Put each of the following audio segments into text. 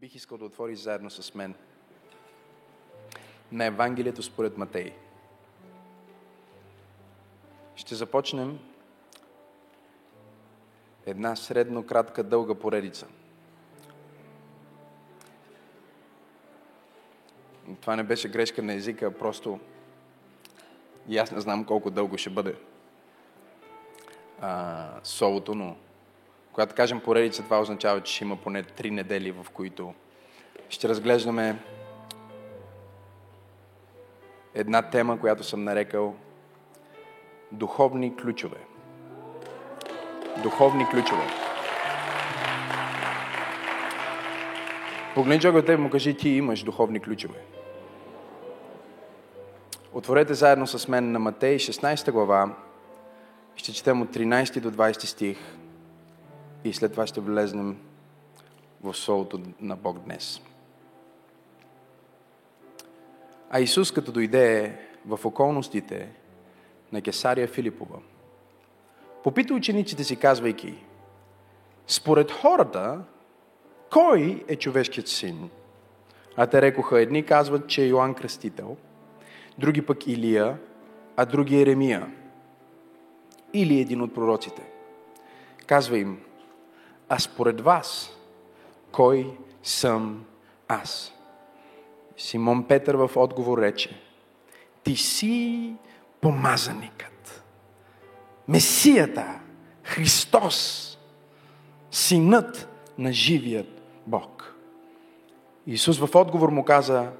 бих искал да отвориш заедно с мен на Евангелието според Матей. Ще започнем една средно кратка дълга поредица. Това не беше грешка на езика, просто и аз не знам колко дълго ще бъде а, солото, но когато кажем поредица, това означава, че ще има поне три недели, в които ще разглеждаме една тема, която съм нарекал духовни ключове. Духовни ключове. Погледни човека и му кажи, ти имаш духовни ключове. Отворете заедно с мен на Матей 16 глава. Ще четем от 13 до 20 стих и след това ще влезнем в Солото на Бог днес. А Исус, като дойде в околностите на Кесария Филипова, попита учениците си, казвайки, според хората, кой е човешкият син? А те рекоха, едни казват, че е Йоанн Кръстител, други пък Илия, а други Еремия. Или един от пророците. Казва им, а според вас, кой съм аз? Симон Петър в отговор рече, ти си помазаникът, Месията, Христос, Синът на живият Бог. Исус в отговор му каза,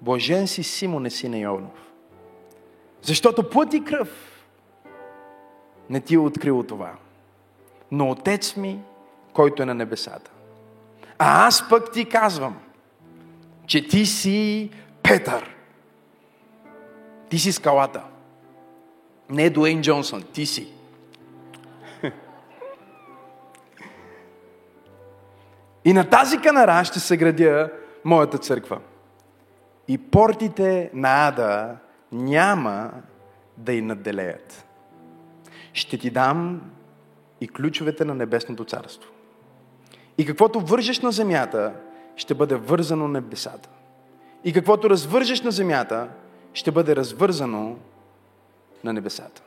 Блажен си Симоне, сине Йовнов, защото плът и кръв не ти е открило това, но Отец ми, който е на небесата. А аз пък ти казвам, че ти си Петър. Ти си скалата. Не Дуейн Джонсън, ти си. И на тази канара ще се градя моята църква. И портите на ада няма да й наделеят. Ще ти дам и ключовете на Небесното царство. И каквото вържеш на земята, ще бъде вързано на небесата. И каквото развържеш на земята, ще бъде развързано на небесата.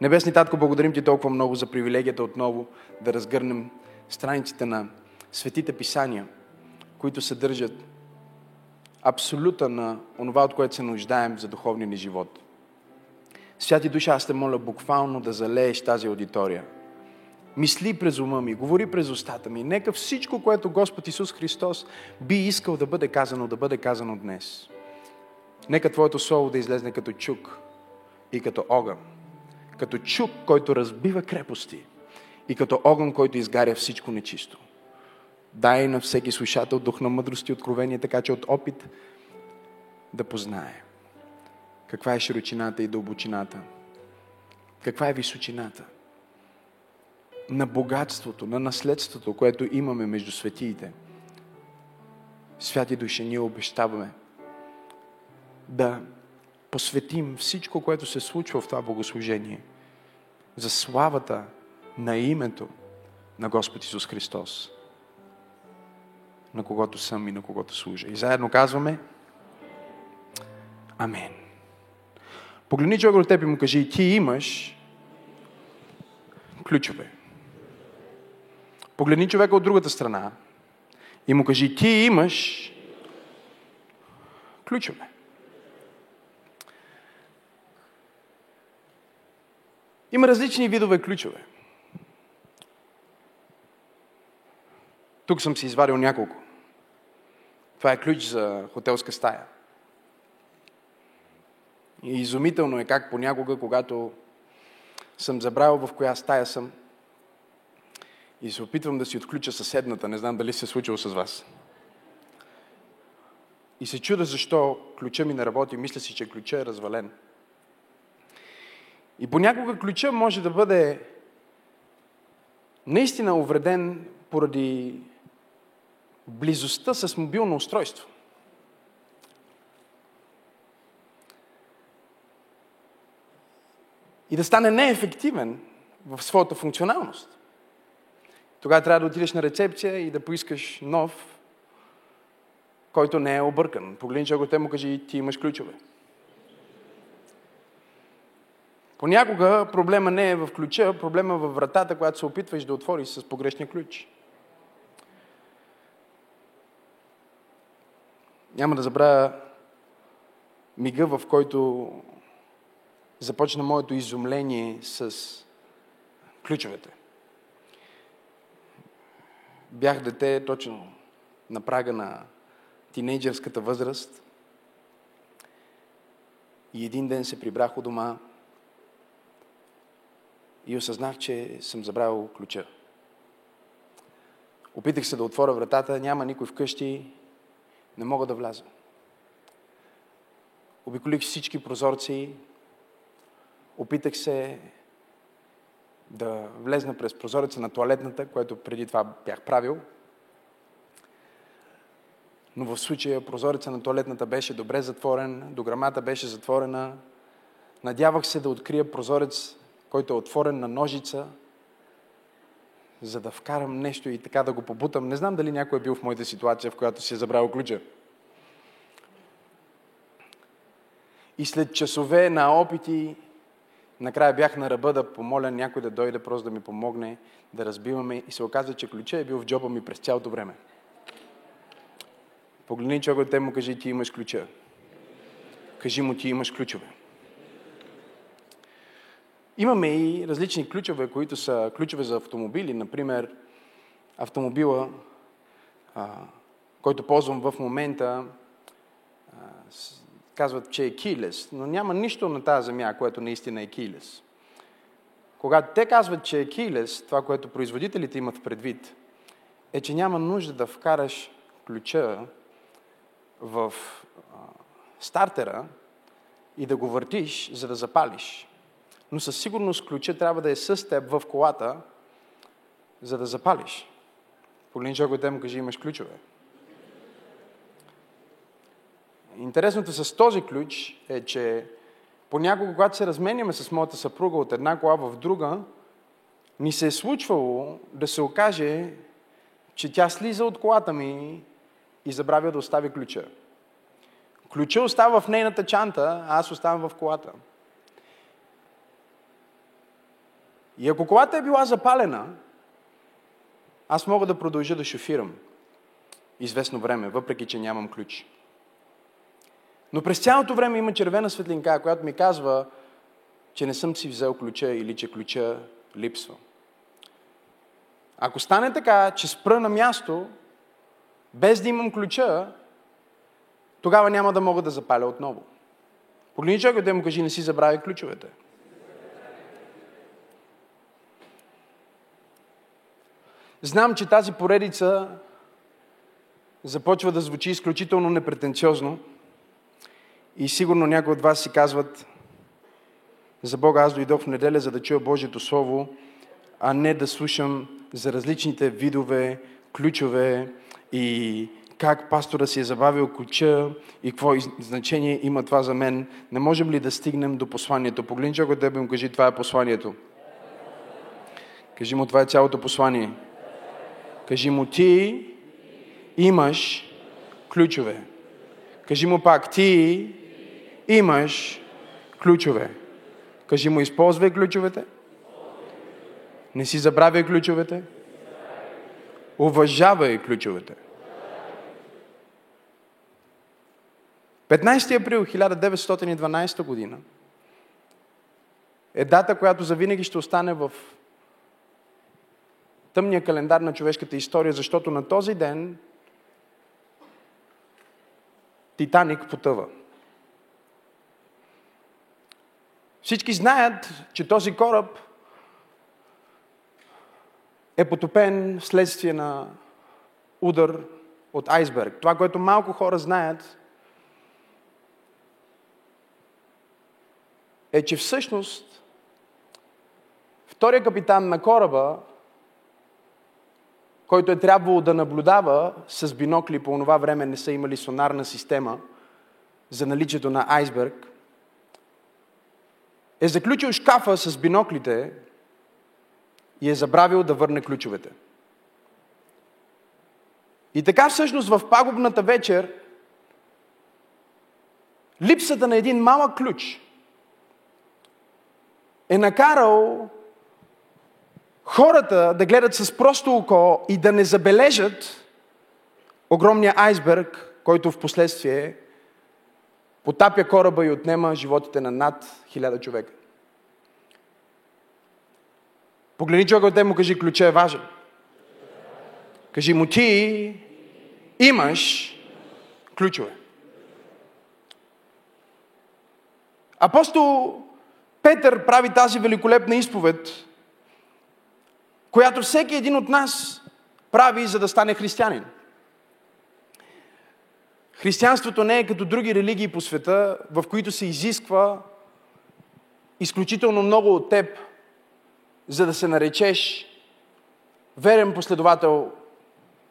Небесни Татко, благодарим Ти толкова много за привилегията отново да разгърнем страниците на светите писания, които съдържат абсолюта на онова, от което се нуждаем за духовния ни живот. Святи душа, аз те моля буквално да залееш тази аудитория – мисли през ума ми, говори през устата ми. Нека всичко, което Господ Исус Христос би искал да бъде казано, да бъде казано днес. Нека Твоето Слово да излезне като чук и като огън. Като чук, който разбива крепости и като огън, който изгаря всичко нечисто. Дай на всеки слушател дух на мъдрост и откровение, така че от опит да познае каква е широчината и дълбочината, каква е височината – на богатството, на наследството, което имаме между светиите. Святи души, ние обещаваме да посветим всичко, което се случва в това богослужение за славата на името на Господ Исус Христос, на когото съм и на когото служа. И заедно казваме Амен. Погледни човек от теб и му кажи, ти имаш ключове. Погледни човека от другата страна и му кажи, ти имаш ключове. Има различни видове ключове. Тук съм си извадил няколко. Това е ключ за хотелска стая. И изумително е как понякога, когато съм забравил в коя стая съм, и се опитвам да си отключа съседната. Не знам дали се е случило с вас. И се чуда защо ключа ми не работи. Мисля си, че ключа е развален. И понякога ключа може да бъде наистина увреден поради близостта с мобилно устройство. И да стане неефективен в своята функционалност. Тогава трябва да отидеш на рецепция и да поискаш нов, който не е объркан. Погледни човека, те му кажи, ти имаш ключове. Понякога проблема не е в ключа, проблема е във вратата, която се опитваш да отвориш с погрешния ключ. Няма да забравя мига, в който започна моето изумление с ключовете. Бях дете точно на прага на тинейджърската възраст и един ден се прибрах у дома и осъзнах, че съм забравил ключа. Опитах се да отворя вратата, няма никой вкъщи, не мога да вляза. Обиколих всички прозорци, опитах се да влезна през прозореца на туалетната, което преди това бях правил. Но в случая прозореца на туалетната беше добре затворен, дограмата беше затворена. Надявах се да открия прозорец, който е отворен на ножица, за да вкарам нещо и така да го побутам. Не знам дали някой е бил в моята ситуация, в която си е забрал ключа. И след часове на опити, накрая бях на ръба да помоля някой да дойде просто да ми помогне да разбиваме. И се оказа, че ключа е бил в джоба ми през цялото време. Погледни човек те му кажи, ти имаш ключа. Кажи му, ти имаш ключове. Имаме и различни ключове, които са ключове за автомобили. Например, автомобила, а, който ползвам в момента, а, казват, че е keyless, но няма нищо на тази земя, което наистина е keyless. Когато те казват, че е keyless, това, което производителите имат предвид, е, че няма нужда да вкараш ключа в стартера и да го въртиш, за да запалиш. Но със сигурност ключа трябва да е с теб в колата, за да запалиш. Човек, те му кажи, имаш ключове. Интересното с този ключ е, че понякога, когато се разменяме с моята съпруга от една кола в друга, ни се е случвало да се окаже, че тя слиза от колата ми и забравя да остави ключа. Ключа остава в нейната чанта, а аз оставам в колата. И ако колата е била запалена, аз мога да продължа да шофирам известно време, въпреки че нямам ключ. Но през цялото време има червена светлинка, която ми казва, че не съм си взел ключа или че ключа липсва. Ако стане така, че спра на място, без да имам ключа, тогава няма да мога да запаля отново. Погледни човек да му кажи, не си забрави ключовете. Знам, че тази поредица започва да звучи изключително непретенциозно и сигурно някои от вас си казват за Бога аз дойдох в неделя, за да чуя Божието Слово, а не да слушам за различните видове, ключове и как пастора си е забавил ключа и какво значение има това за мен. Не можем ли да стигнем до посланието? Погледни човек от тебе му кажи, това е посланието. Кажи му, това е цялото послание. Кажи му, ти имаш ключове. Кажи му пак, ти имаш ключове. Кажи му, използвай ключовете. Не си забравяй ключовете. Уважавай ключовете. 15 април 1912 година е дата, която завинаги ще остане в тъмния календар на човешката история, защото на този ден Титаник потъва. Всички знаят, че този кораб е потопен вследствие на удар от айсберг. Това, което малко хора знаят, е, че всъщност втория капитан на кораба, който е трябвало да наблюдава с бинокли, по това време не са имали сонарна система за наличието на айсберг, е заключил шкафа с биноклите и е забравил да върне ключовете. И така всъщност в пагубната вечер липсата на един малък ключ е накарал хората да гледат с просто око и да не забележат огромния айсберг, който в последствие потапя кораба и отнема животите на над хиляда човека. Погледни човека от му кажи, ключа е важен. Кажи му, ти имаш ключове. Апостол Петър прави тази великолепна изповед, която всеки един от нас прави, за да стане християнин. Християнството не е като други религии по света, в които се изисква изключително много от теб, за да се наречеш верен последовател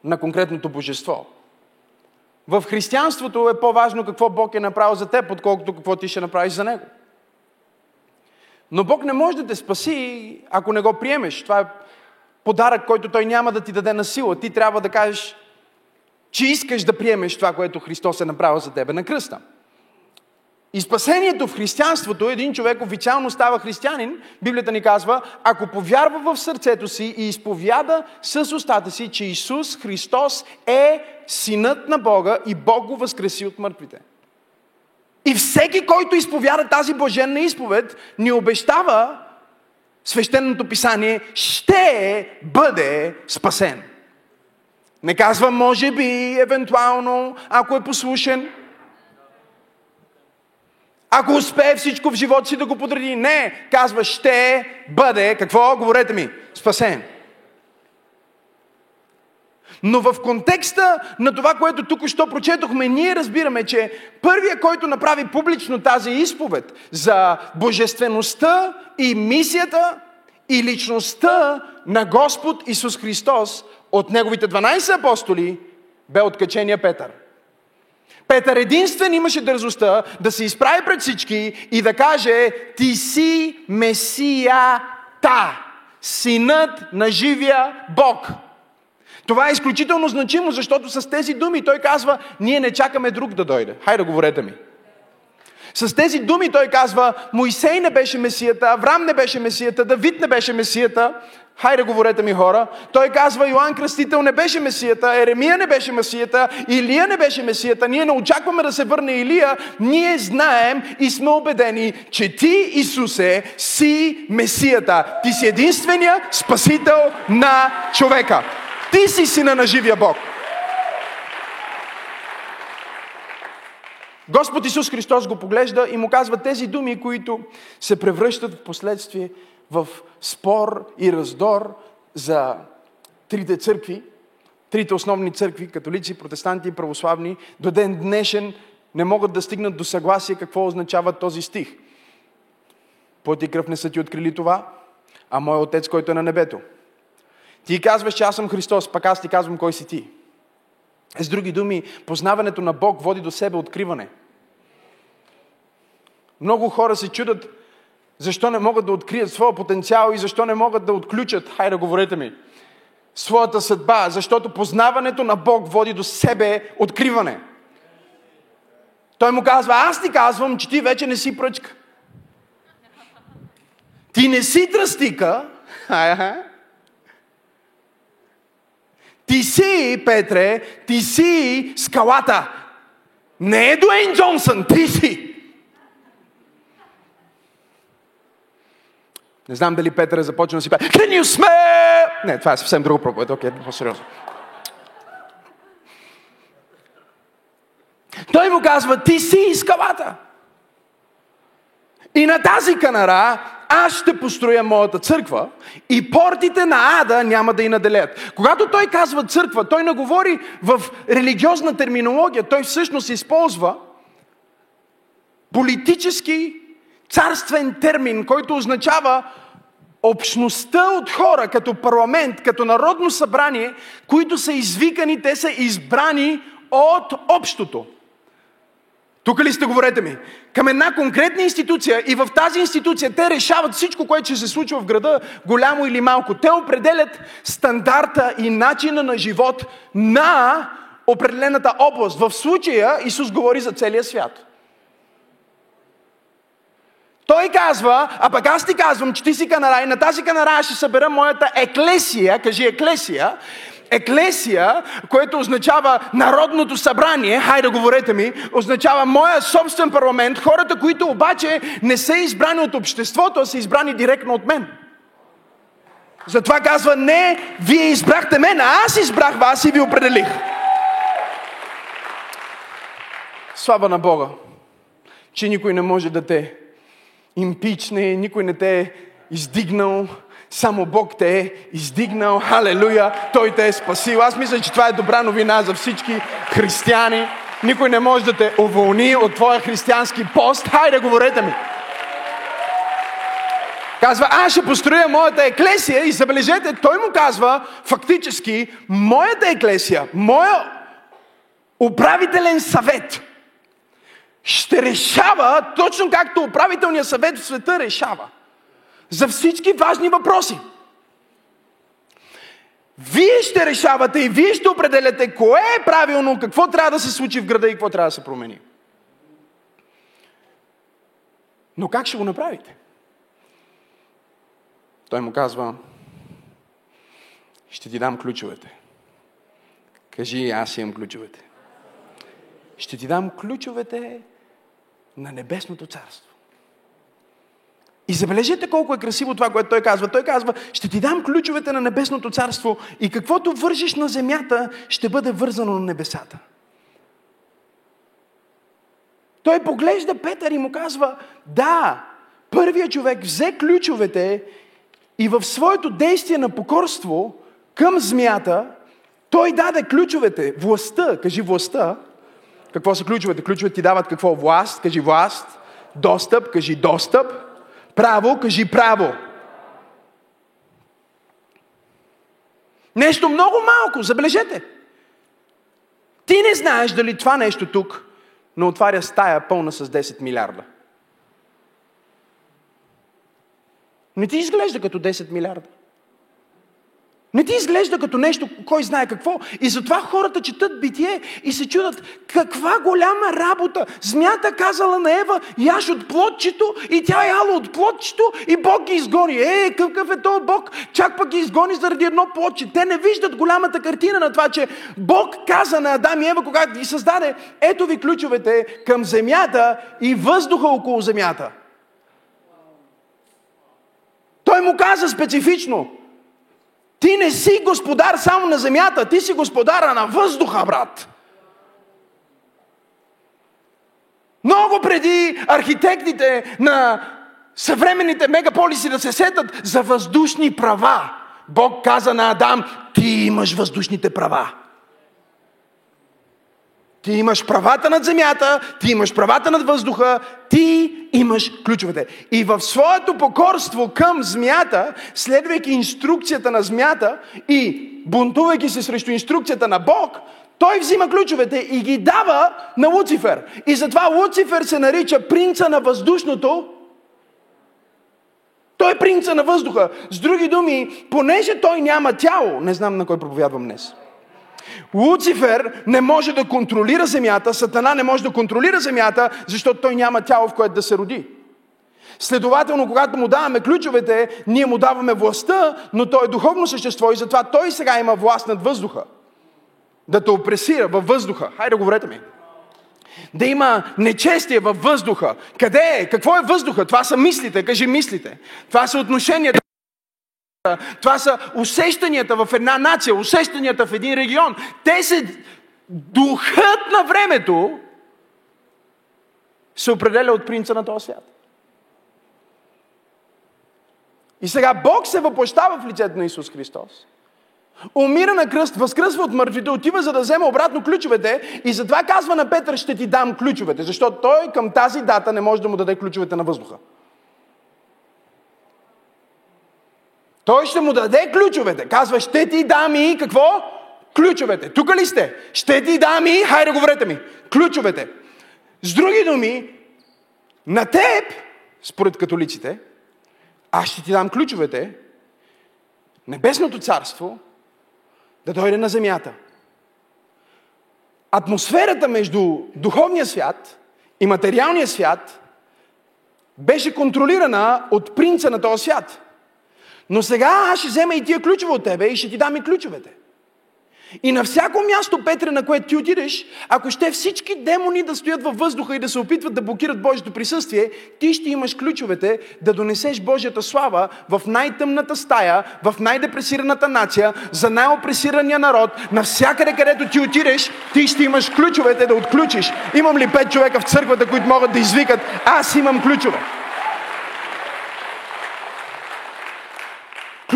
на конкретното божество. В християнството е по-важно какво Бог е направил за теб, отколкото какво ти ще направиш за Него. Но Бог не може да те спаси, ако не го приемеш. Това е подарък, който Той няма да ти даде на сила. Ти трябва да кажеш, че искаш да приемеш това, което Христос е направил за тебе на кръста. И спасението в християнството, един човек официално става християнин, Библията ни казва, ако повярва в сърцето си и изповяда с устата си, че Исус Христос е Синът на Бога и Бог го възкреси от мъртвите. И всеки, който изповяда тази блаженна изповед, ни обещава свещеното писание, ще бъде спасен. Не казва, може би, евентуално, ако е послушен. Ако успее всичко в живота си да го подреди. Не, казва, ще бъде, какво? Говорете ми, спасен. Но в контекста на това, което тук що прочетохме, ние разбираме, че първия, който направи публично тази изповед за божествеността и мисията и личността на Господ Исус Христос от неговите 12 апостоли, бе откачения Петър. Петър единствен имаше дързостта да се изправи пред всички и да каже Ти си Месията, синът на живия Бог. Това е изключително значимо, защото с тези думи той казва, ние не чакаме друг да дойде. Хайде, говорете ми. С тези думи той казва, Моисей не беше месията, Аврам не беше месията, Давид не беше месията. Хайде, говорете ми хора. Той казва, Йоанн Кръстител не беше месията, Еремия не беше месията, Илия не беше месията. Ние не очакваме да се върне Илия. Ние знаем и сме убедени, че ти, Исусе, си месията. Ти си единствения спасител на човека. Ти си сина на живия Бог. Господ Исус Христос го поглежда и му казва тези думи, които се превръщат в последствие в спор и раздор за трите църкви, трите основни църкви, католици, протестанти и православни, до ден днешен не могат да стигнат до съгласие какво означава този стих. Плът и кръв не са ти открили това, а мой отец, който е на небето. Ти казваш, че аз съм Христос, пък аз ти казвам кой си ти. С други думи, познаването на Бог води до себе откриване. Много хора се чудат защо не могат да открият своя потенциал и защо не могат да отключат, хайде говорете ми, своята съдба, защото познаването на Бог води до себе откриване. Той му казва, аз ти казвам, че ти вече не си пръчка. Ти не си тръстика, ти си, Петре, ти си скалата. Не е Дуейн Джонсън, ти си. Не знам дали Петър е започнал да си пее. Can you smell? Не, това е съвсем друго проповед. Окей, okay, по-сериозно. Той му казва, ти си скалата. И на тази канара аз ще построя моята църква и портите на ада няма да и наделят. Когато той казва църква, той не говори в религиозна терминология, той всъщност използва политически царствен термин, който означава общността от хора, като парламент, като народно събрание, които са извикани, те са избрани от общото. Тук ли сте, говорете ми? Към една конкретна институция и в тази институция те решават всичко, което ще се случва в града, голямо или малко. Те определят стандарта и начина на живот на определената област. В случая Исус говори за целия свят. Той казва, а пък аз ти казвам, че ти си канара и на тази канара ще събера моята еклесия, кажи еклесия, Еклесия, което означава народното събрание, хайде говорете ми, означава моя собствен парламент, хората, които обаче не са избрани от обществото, а са избрани директно от мен. Затова казва, не, вие избрахте мен, а аз избрах вас и ви определих. Слава на Бога, че никой не може да те импичне, никой не те е издигнал, само Бог те е издигнал. Халелуя! Той те е спасил. Аз мисля, че това е добра новина за всички християни. Никой не може да те уволни от твоя християнски пост. Хайде, говорете ми! Казва, аз ще построя моята еклесия и забележете, той му казва, фактически, моята еклесия, моя управителен съвет ще решава точно както управителният съвет в света решава за всички важни въпроси. Вие ще решавате и вие ще определяте кое е правилно, какво трябва да се случи в града и какво трябва да се промени. Но как ще го направите? Той му казва, ще ти дам ключовете. Кажи, аз имам ключовете. Ще ти дам ключовете на небесното царство. И забележете колко е красиво това, което той казва. Той казва, ще ти дам ключовете на небесното царство и каквото вържиш на земята, ще бъде вързано на небесата. Той поглежда Петър и му казва, да, първият човек взе ключовете и в своето действие на покорство към змията, той даде ключовете, властта, кажи властта. Какво са ключовете? Ключовете ти дават какво? Власт, кажи власт. Достъп, кажи достъп. Право, кажи право. Нещо много малко, забележете. Ти не знаеш дали това нещо тук не отваря стая пълна с 10 милиарда. Не ти изглежда като 10 милиарда. Не ти изглежда като нещо, кой знае какво. И затова хората четат битие и се чудат каква голяма работа. Змята казала на Ева, яш от плодчето и тя яла от плодчето и Бог ги изгони. Е, какъв е този Бог? Чак пък ги изгони заради едно плодче. Те не виждат голямата картина на това, че Бог каза на Адам и Ева, когато ги създаде, ето ви ключовете към земята и въздуха около земята. Той му каза специфично, ти не си господар само на земята, ти си господара на въздуха, брат. Много преди архитектите на съвременните мегаполиси да се сетат за въздушни права, Бог каза на Адам, ти имаш въздушните права. Ти имаш правата над земята, ти имаш правата над въздуха, ти имаш ключовете. И в своето покорство към змията, следвайки инструкцията на змията и бунтувайки се срещу инструкцията на Бог, той взима ключовете и ги дава на Луцифер. И затова Луцифер се нарича принца на въздушното. Той е принца на въздуха. С други думи, понеже той няма тяло, не знам на кой проповядвам днес – Луцифер не може да контролира земята, Сатана не може да контролира земята, защото той няма тяло, в което да се роди. Следователно, когато му даваме ключовете, ние му даваме властта, но той е духовно същество и затова той сега има власт над въздуха. Да те опресира във въздуха. Хайде, говорете ми. Да има нечестие във въздуха. Къде е? Какво е въздуха? Това са мислите. Кажи мислите. Това са отношенията. Това са усещанията в една нация, усещанията в един регион. Те се духът на времето се определя от принца на този свят. И сега Бог се въплащава в лицето на Исус Христос. Умира на кръст, възкръсва от мъртвите, отива за да вземе обратно ключовете и затова казва на Петър, ще ти дам ключовете, защото той към тази дата не може да му даде ключовете на въздуха. Той ще му даде ключовете. Казва, ще ти дам и какво? Ключовете. Тук ли сте? Ще ти дам и, хайде говорете ми, ключовете. С други думи, на теб, според католиците, аз ще ти дам ключовете, небесното царство да дойде на земята. Атмосферата между духовния свят и материалния свят беше контролирана от принца на този свят. Но сега аз ще взема и тия ключове от тебе и ще ти дам и ключовете. И на всяко място, Петре, на което ти отидеш, ако ще всички демони да стоят във въздуха и да се опитват да блокират Божието присъствие, ти ще имаш ключовете да донесеш Божията слава в най-тъмната стая, в най-депресираната нация, за най-опресирания народ, навсякъде където ти отидеш, ти ще имаш ключовете да отключиш. Имам ли пет човека в църквата, които могат да извикат, аз имам ключове.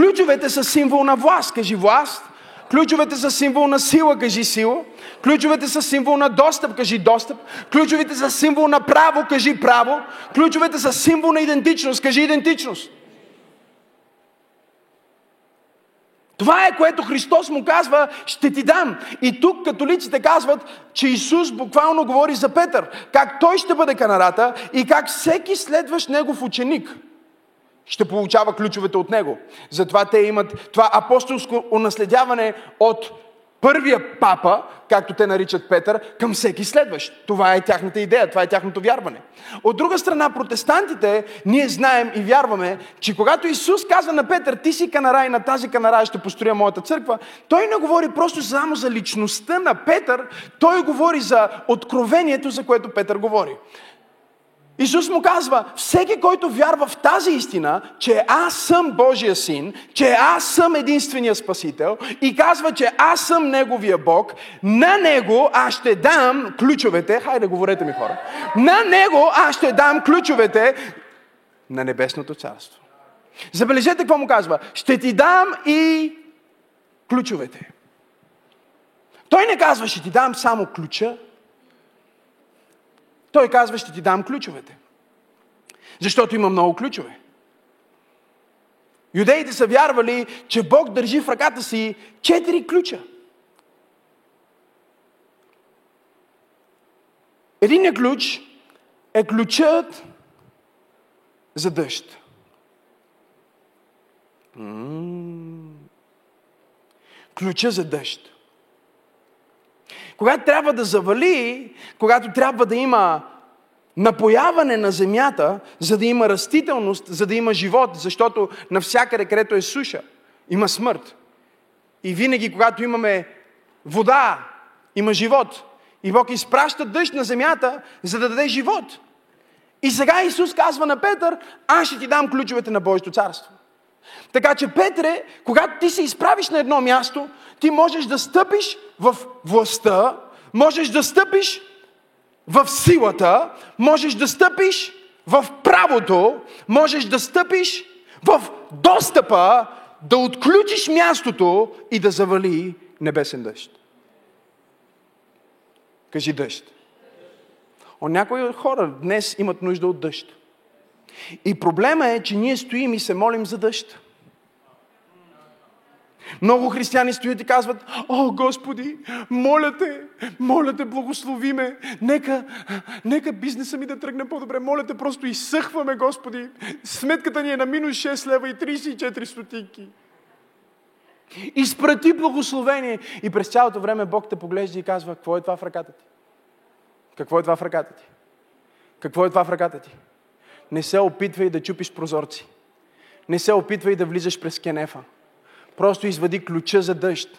Ключовете са символ на власт. Кажи власт. Ключовете са символ на сила, кажи сила. Ключовете са символ на достъп, кажи достъп. Ключовете са символ на право, кажи право. Ключовете са символ на идентичност, кажи идентичност. Това е което Христос му казва, ще ти дам. И тук католиците казват, че Исус буквално говори за Петър. Как той ще бъде канарата и как всеки следващ негов ученик – ще получава ключовете от него. Затова те имат това апостолско унаследяване от първия папа, както те наричат Петър, към всеки следващ. Това е тяхната идея, това е тяхното вярване. От друга страна, протестантите, ние знаем и вярваме, че когато Исус казва на Петър, ти си канара и на тази канара ще построя моята църква, той не говори просто само за личността на Петър, той говори за откровението, за което Петър говори. Исус му казва, всеки, който вярва в тази истина, че аз съм Божия син, че аз съм единствения спасител и казва, че аз съм Неговия Бог, на Него аз ще дам ключовете, хайде говорете ми хора, на Него аз ще дам ключовете на Небесното царство. Забележете какво му казва. Ще ти дам и ключовете. Той не казва, ще ти дам само ключа, той казва, ще ти дам ключовете. Защото има много ключове. Юдеите са вярвали, че Бог държи в ръката си четири ключа. Единият ключ е ключът за дъжд. Ключа за дъжд. Когато трябва да завали, когато трябва да има напояване на земята, за да има растителност, за да има живот, защото навсякъде, където е суша, има смърт. И винаги, когато имаме вода, има живот. И Бог изпраща дъжд на земята, за да даде живот. И сега Исус казва на Петър, аз ще ти дам ключовете на Божието царство. Така че, Петре, когато ти се изправиш на едно място, ти можеш да стъпиш в властта, можеш да стъпиш в силата, можеш да стъпиш в правото, можеш да стъпиш в достъпа, да отключиш мястото и да завали небесен дъжд. Кажи дъжд. О, някои хора днес имат нужда от дъжд. И проблема е, че ние стоим и се молим за дъжд. Много християни стоят и казват, о, Господи, моля те, моля те, благослови ме, нека, нека бизнеса ми да тръгне по-добре, моля те, просто изсъхваме, Господи. Сметката ни е на минус 6 лева и 34 стотинки. Изпрати благословение. И през цялото време Бог те поглежда и казва, какво е това в ръката ти? Какво е това в ръката ти? Какво е това в ръката ти? Не се опитвай да чупиш прозорци. Не се опитвай да влизаш през кенефа. Просто извади ключа за дъжд.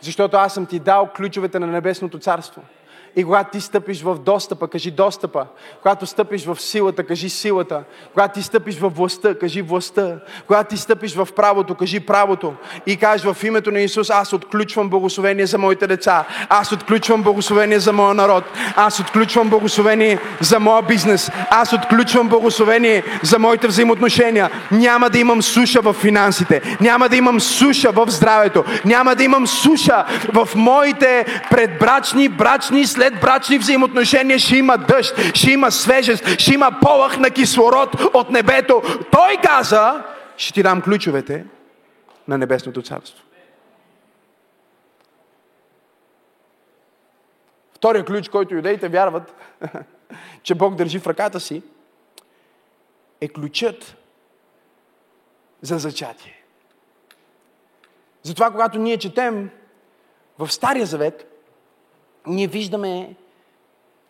Защото аз съм ти дал ключовете на Небесното царство. И когато ти стъпиш в достъпа, кажи достъпа. Когато стъпиш в силата, кажи силата. Когато ти стъпиш в властта, кажи властта. Когато ти стъпиш в правото, кажи правото. И кажеш в името на Исус, аз отключвам благословение за моите деца. Аз отключвам благословение за моя народ. Аз отключвам благословение за моя бизнес. Аз отключвам благословение за моите взаимоотношения. Няма да имам суша в финансите. Няма да имам суша в здравето. Няма да имам суша в моите предбрачни, брачни, след след брачни взаимоотношения ще има дъжд, ще има свежест, ще има полах на кислород от небето. Той каза, ще ти дам ключовете на Небесното царство. Втория ключ, който юдеите вярват, че Бог държи в ръката си, е ключът за зачатие. Затова, когато ние четем в Стария Завет, ние виждаме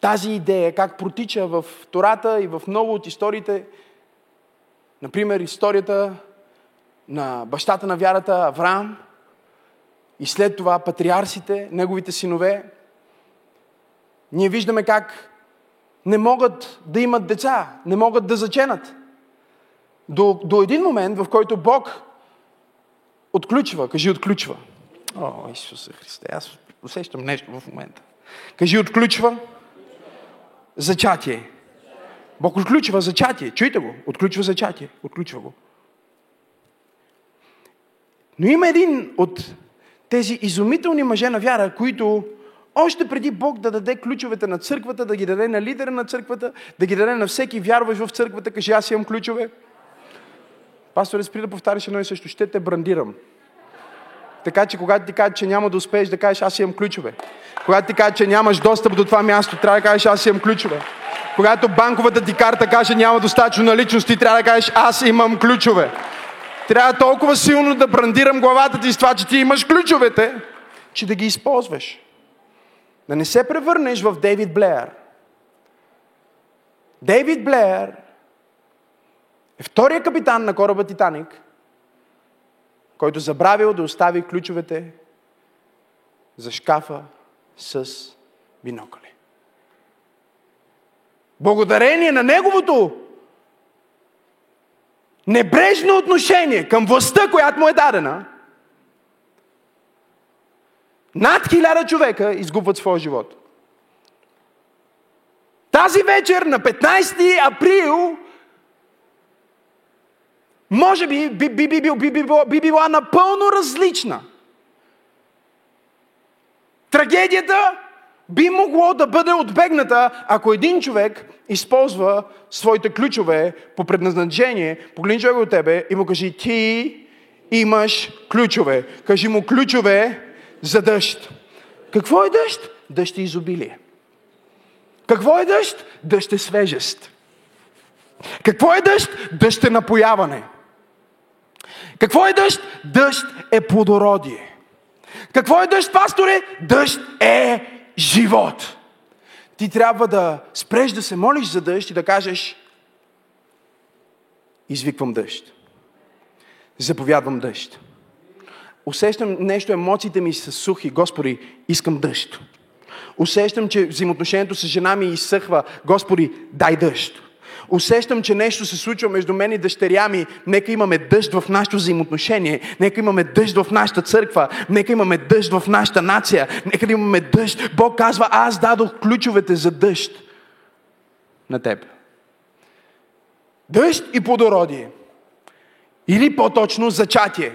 тази идея, как протича в Тората и в много от историите Например, историята на бащата на вярата Авраам и след това патриарсите, неговите синове, ние виждаме как не могат да имат деца, не могат да заченат. До, до един момент, в който Бог отключва, кажи отключва. О, Исусе Христе, аз усещам нещо в момента. Кажи отключва зачатие. Бог отключва зачатие. Чуйте го. Отключва зачатие. Отключва го. Но има един от тези изумителни мъже на вяра, които още преди Бог да даде ключовете на църквата, да ги даде на лидера на църквата, да ги даде на всеки вярващ в църквата, каже аз имам ключове. Пастор спри да повтаряш едно и също. Ще те брандирам. Така че когато ти кажат, че няма да успееш да кажеш, аз имам ключове. Когато ти кажат, че нямаш достъп до това място, трябва да кажеш, аз имам ключове. Когато банковата ти карта каже, няма достатъчно ти трябва да кажеш, аз имам ключове. Трябва толкова силно да брандирам главата ти с това, че ти имаш ключовете, че да ги използваш. Да не се превърнеш в Дейвид Блеер. Дейвид Блеер е втория капитан на кораба Титаник, който забравил да остави ключовете за шкафа с бинокъли. Благодарение на неговото небрежно отношение към властта, която му е дадена, над хиляда човека изгубват своя живот. Тази вечер на 15 април може би би, би, би, би, би, би била напълно различна. Трагедията би могло да бъде отбегната, ако един човек използва своите ключове по предназначение, погледни човек от тебе и му кажи, ти имаш ключове. Кажи му ключове за дъжд. Какво е дъжд? Дъжд е изобилие. Какво е дъжд? Дъжд е свежест. Какво е дъжд? Дъжд е напояване. Какво е дъжд? Дъжд е плодородие. Какво е дъжд, пасторе? Дъжд е живот. Ти трябва да спреш да се молиш за дъжд и да кажеш извиквам дъжд. Заповядвам дъжд. Усещам нещо, емоциите ми са сухи. Господи, искам дъжд. Усещам, че взаимоотношението с жена ми изсъхва. Господи, дай дъжд. Усещам, че нещо се случва между мен и дъщеря ми. Нека имаме дъжд в нашето взаимоотношение. Нека имаме дъжд в нашата църква. Нека имаме дъжд в нашата нация. Нека да имаме дъжд. Бог казва, аз дадох ключовете за дъжд на теб. Дъжд и плодородие. Или по-точно зачатие.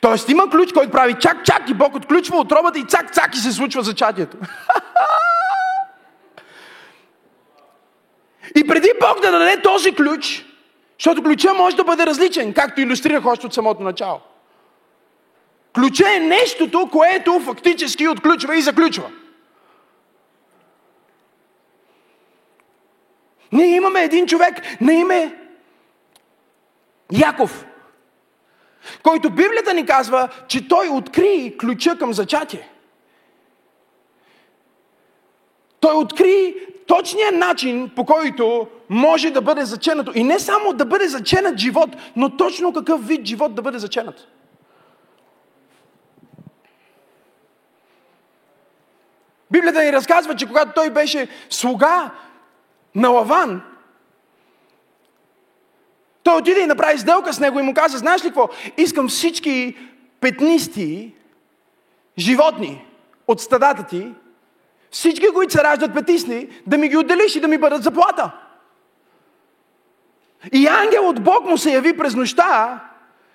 Тоест има ключ, който прави чак-чак и Бог отключва отробата и цак-цак и се случва зачатието. И преди Бог да даде този ключ, защото ключа може да бъде различен, както иллюстрирах още от самото начало. Ключа е нещото, което фактически отключва и заключва. Ние имаме един човек на име Яков, който Библията ни казва, че той откри ключа към зачатие. Той откри точния начин, по който може да бъде заченато. И не само да бъде заченат живот, но точно какъв вид живот да бъде заченат. Библията ни разказва, че когато той беше слуга на Лаван, той отиде и направи сделка с него и му каза, знаеш ли какво? Искам всички петнисти животни от стадата ти всички, които се раждат петисни, да ми ги отделиш и да ми бъдат заплата. И ангел от Бог му се яви през нощта,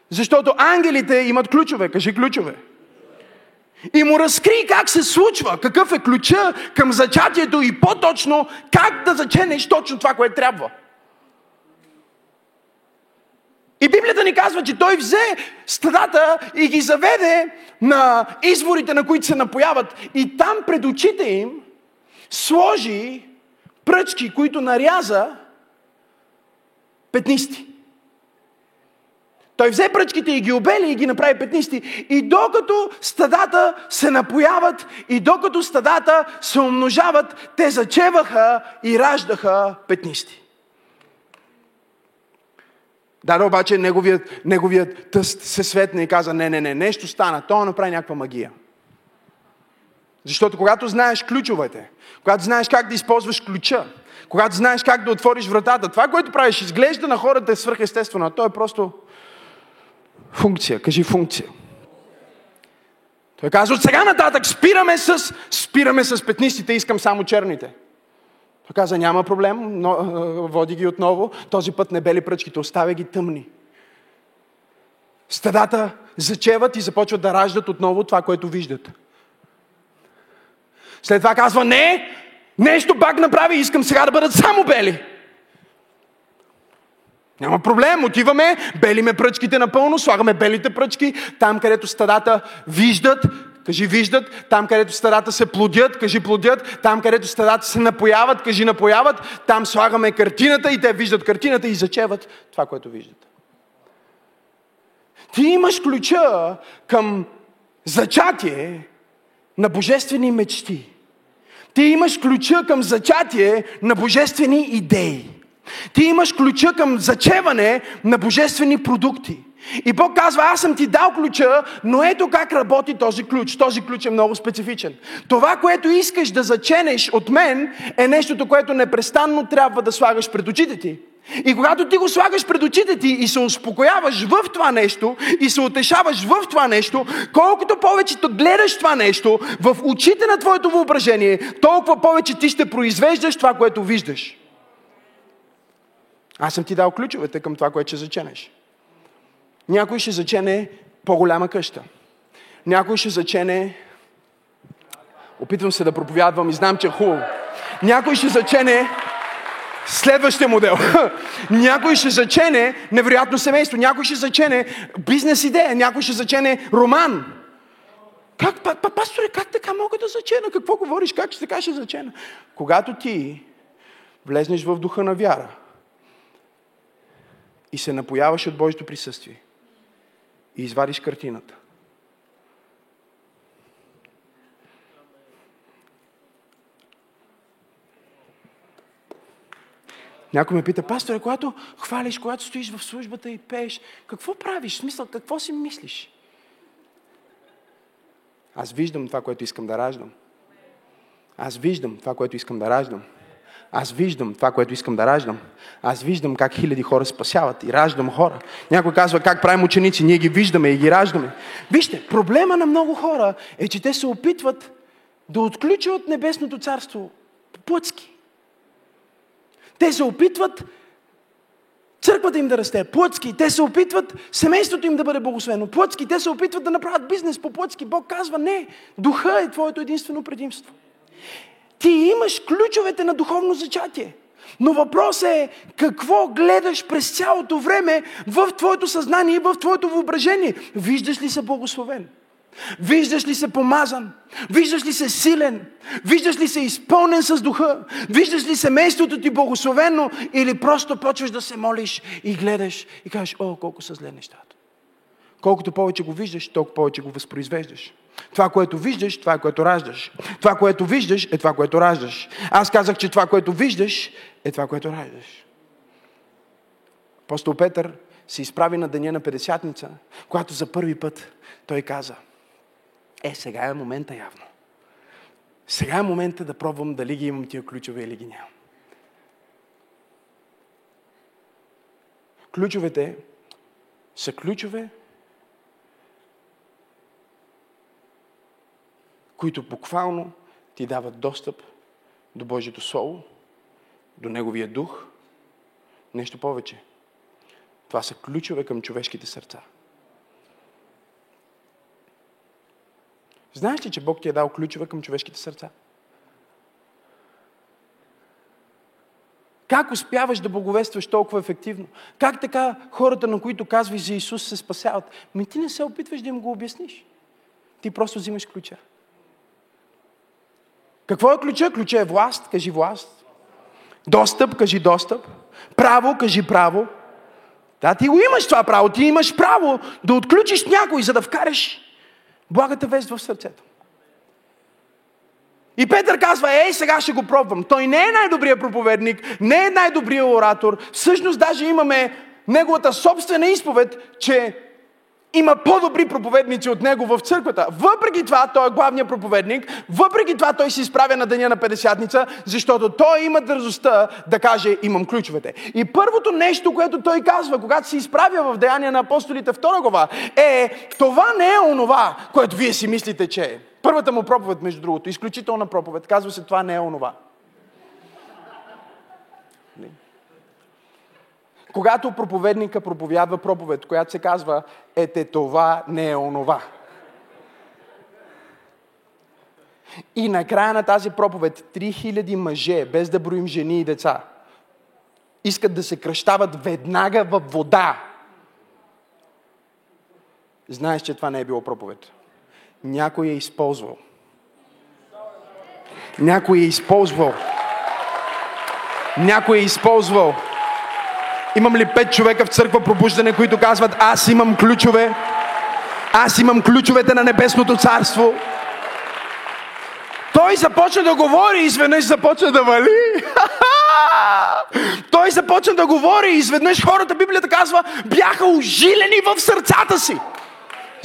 защото ангелите имат ключове. Кажи ключове. И му разкри как се случва, какъв е ключа към зачатието и по-точно как да заченеш точно това, което трябва. И Библията ни казва, че той взе стадата и ги заведе на изворите, на които се напояват. И там пред очите им сложи пръчки, които наряза петнисти. Той взе пръчките и ги обели и ги направи петнисти. И докато стадата се напояват и докато стадата се умножават, те зачеваха и раждаха петнисти. Да, да, обаче неговият, неговият тъст се светна и каза, не, не, не, нещо стана. Той направи някаква магия. Защото когато знаеш ключовете, когато знаеш как да използваш ключа, когато знаеш как да отвориш вратата, това, което правиш, изглежда на хората е свръхестествено, а то е просто функция. Кажи функция. Той казва, от сега нататък спираме с, спираме с петнистите, искам само черните. Той каза, няма проблем, но, води ги отново. Този път не бели пръчките, оставя ги тъмни. Стадата зачеват и започват да раждат отново това, което виждат. След това казва, не, нещо пак направи, искам сега да бъдат само бели. Няма проблем, отиваме, белиме пръчките напълно, слагаме белите пръчки, там където стадата виждат, кажи виждат, там където стадата се плодят, кажи плодят, там където стадата се напояват, кажи напояват, там слагаме картината и те виждат картината и зачеват това, което виждат. Ти имаш ключа към зачатие на божествени мечти. Ти имаш ключа към зачатие на божествени идеи. Ти имаш ключа към зачеване на божествени продукти. И Бог казва, аз съм ти дал ключа, но ето как работи този ключ. Този ключ е много специфичен. Това, което искаш да заченеш от мен, е нещото, което непрестанно трябва да слагаш пред очите ти. И когато ти го слагаш пред очите ти и се успокояваш в това нещо и се утешаваш в това нещо, колкото повече гледаш това нещо в очите на твоето въображение, толкова повече ти ще произвеждаш това, което виждаш. Аз съм ти дал ключовете към това, което ще заченеш. Някой ще зачене по-голяма къща. Някой ще зачене... Опитвам се да проповядвам и знам, че е хубаво. Някой ще зачене следващия модел. някой ще зачене невероятно семейство. Някой ще зачене бизнес идея. Някой ще зачене роман. Как, па, па, пасторе, как така мога да зачена? Какво говориш? Как ще така ще зачена? Когато ти влезнеш в духа на вяра, и се напояваш от Божието присъствие и извадиш картината. Някой ме пита, пасторе, когато хвалиш, когато стоиш в службата и пееш, какво правиш? Смисъл, какво си мислиш? Аз виждам това, което искам да раждам. Аз виждам това, което искам да раждам. Аз виждам това, което искам да раждам. Аз виждам как хиляди хора спасяват и раждам хора. Някой казва как правим ученици, ние ги виждаме и ги раждаме. Вижте, проблема на много хора е, че те се опитват да отключат небесното царство плъцки. Те се опитват църквата им да расте, плъцки. Те се опитват семейството им да бъде благословено, плъцки. Те се опитват да направят бизнес по плъцки. Бог казва, не, духа е твоето единствено предимство. Ти имаш ключовете на духовно зачатие. Но въпросът е какво гледаш през цялото време в твоето съзнание и в твоето въображение. Виждаш ли се благословен? Виждаш ли се помазан? Виждаш ли се силен? Виждаш ли се изпълнен с духа? Виждаш ли семейството ти благословено? Или просто почваш да се молиш и гледаш и кажеш, о, колко са зле нещата. Колкото повече го виждаш, толкова повече го възпроизвеждаш. Това, което виждаш, това е което раждаш. Това, което виждаш, е това, което раждаш. Аз казах, че това, което виждаш, е това, което раждаш. Апостол Петър се изправи на деня на Петдесятница, когато за първи път той каза, е, сега е момента явно. Сега е момента да пробвам дали ги имам тия ключове или ги нямам. Ключовете са ключове, които буквално ти дават достъп до Божието Слово, до Неговия дух. Нещо повече. Това са ключове към човешките сърца. Знаеш ли, че Бог ти е дал ключове към човешките сърца? Как успяваш да благовестваш толкова ефективно? Как така хората, на които казваш за Исус, се спасяват? Ми ти не се опитваш да им го обясниш. Ти просто взимаш ключа. Какво е ключа? Ключа е власт, кажи власт. Достъп, кажи достъп. Право, кажи право. Да, ти го имаш това право. Ти имаш право да отключиш някой, за да вкараш благата вест в сърцето. И Петър казва, ей, сега ще го пробвам. Той не е най-добрият проповедник, не е най-добрият оратор. Всъщност даже имаме неговата собствена изповед, че има по-добри проповедници от него в църквата. Въпреки това, той е главният проповедник, въпреки това той се изправя на деня на Петдесятница, защото той има дързостта да каже, имам ключовете. И първото нещо, което той казва, когато се изправя в Деяния на апостолите втора глава, е, това не е онова, което вие си мислите, че е. Първата му проповед, между другото, изключителна проповед, казва се, това не е онова. Когато проповедника проповядва проповед, която се казва, ете това не е онова. И на края на тази проповед 3000 мъже, без да броим жени и деца, искат да се кръщават веднага във вода. Знаеш, че това не е било проповед. Някой е използвал. Някой е използвал. Някой е използвал Имам ли пет човека в църква пробуждане, които казват, аз имам ключове, аз имам ключовете на небесното царство. Той започна да говори и изведнъж започна да вали. Той започна да говори и изведнъж хората, Библията казва, бяха ожилени в сърцата си.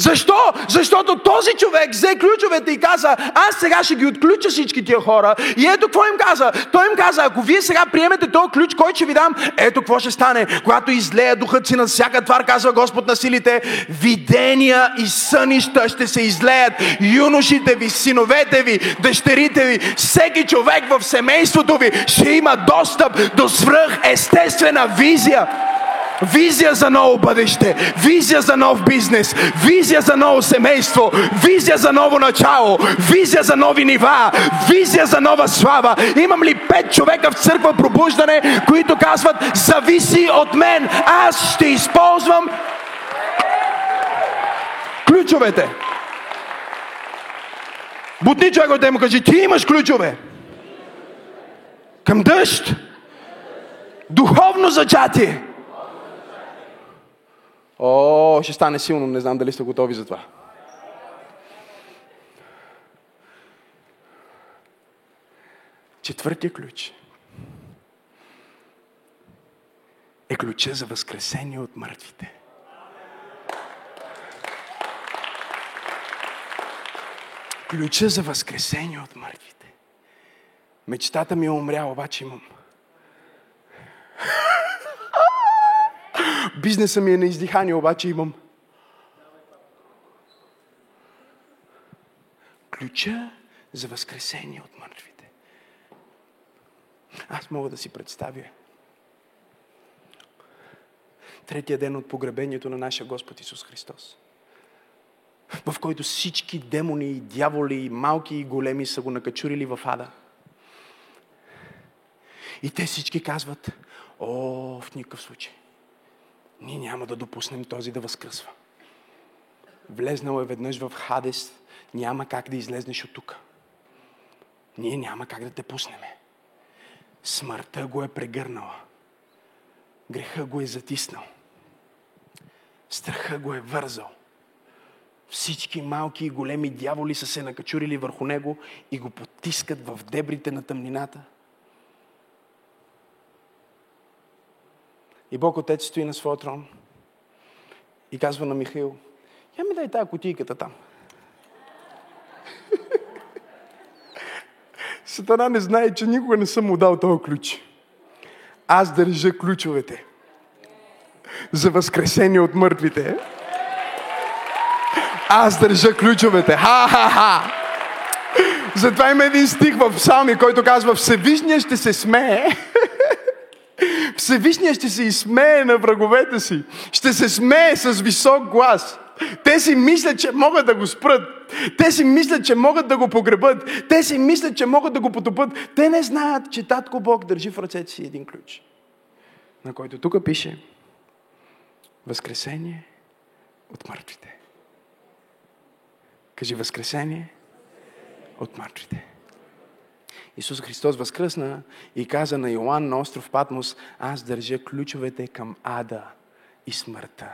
Защо? Защото този човек взе ключовете и каза, аз сега ще ги отключа всички тия хора. И ето какво им каза. Той им каза, ако вие сега приемете този ключ, който ще ви дам, ето какво ще стане. Когато излея духът си на всяка твар, казва Господ на силите, видения и сънища ще се излеят. Юношите ви, синовете ви, дъщерите ви, всеки човек в семейството ви ще има достъп до свръх естествена визия. Визия за ново бъдеще, визия за нов бизнес, визия за ново семейство, визия за ново начало, визия за нови нива, визия за нова слава. Имам ли пет човека в църква пробуждане, които казват, зависи от мен, аз ще използвам ключовете. Бутни човек от му кажи, ти имаш ключове. Към дъжд. Духовно зачатие. О, ще стане силно, не знам дали сте готови за това. Четвъртия ключ е ключа за възкресение от мъртвите. Ключа за възкресение от мъртвите. Мечтата ми е умряла, обаче имам. Бизнеса ми е на издихание, обаче имам. Ключа за възкресение от мъртвите. Аз мога да си представя. Третия ден от погребението на нашия Господ Исус Христос. В който всички демони, дяволи, малки и големи са го накачурили в ада. И те всички казват, о, в никакъв случай. Ние няма да допуснем този да възкръсва. Влезнал е веднъж в Хадес, няма как да излезнеш от тук. Ние няма как да те пуснеме. Смъртта го е прегърнала. Греха го е затиснал. Страха го е вързал. Всички малки и големи дяволи са се накачурили върху него и го потискат в дебрите на тъмнината. И Бог Отец стои на своя трон и казва на Михаил, я ми дай тази кутийката там. Сатана не знае, че никога не съм му дал този ключ. Аз държа ключовете за възкресение от мъртвите. Аз държа ключовете. Ха-ха-ха! Затова има един стих в псалми, който казва Всевишния ще се смее Всевишния ще се изсмее на враговете си. Ще се смее с висок глас. Те си мислят, че могат да го спрат. Те си мислят, че могат да го погребат. Те си мислят, че могат да го потопат. Те не знаят, че Татко Бог държи в ръцете си един ключ, на който тук пише Възкресение от мъртвите. Кажи Възкресение от мъртвите. Исус Христос възкръсна и каза на Йоанн на остров Патмос, аз държа ключовете към ада и смъртта.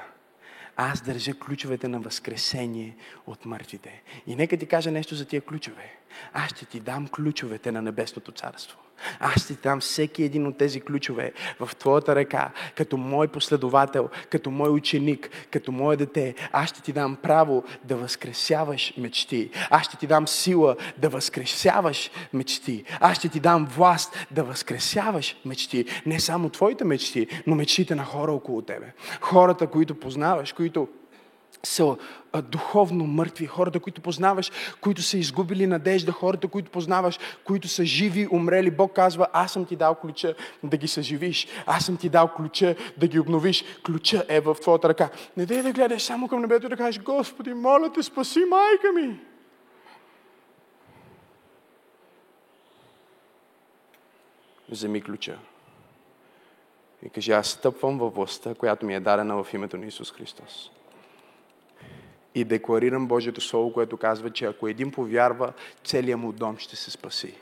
Аз държа ключовете на възкресение от мъртвите. И нека ти кажа нещо за тия ключове. аз ще ти дам ключовете на небесното царство. Аз ти дам всеки един от тези ключове в твоята ръка, като мой последовател, като мой ученик, като мое дете. Аз ще ти дам право да възкресяваш мечти. Аз ще ти дам сила да възкресяваш мечти. Аз ще ти дам власт да възкресяваш мечти. Не само твоите мечти, но мечтите на хора около тебе. Хората, които познаваш, които са духовно мъртви, хората, които познаваш, които са изгубили надежда, хората, които познаваш, които са живи, умрели. Бог казва, аз съм ти дал ключа да ги съживиш. Аз съм ти дал ключа да ги обновиш. Ключа е в твоята ръка. Не дай да гледаш само към небето и да кажеш, Господи, моля те, спаси майка ми. Вземи ключа. И кажи, аз стъпвам във властта, която ми е дадена в името на Исус Христос и декларирам Божието Слово, което казва, че ако един повярва, целият му дом ще се спаси.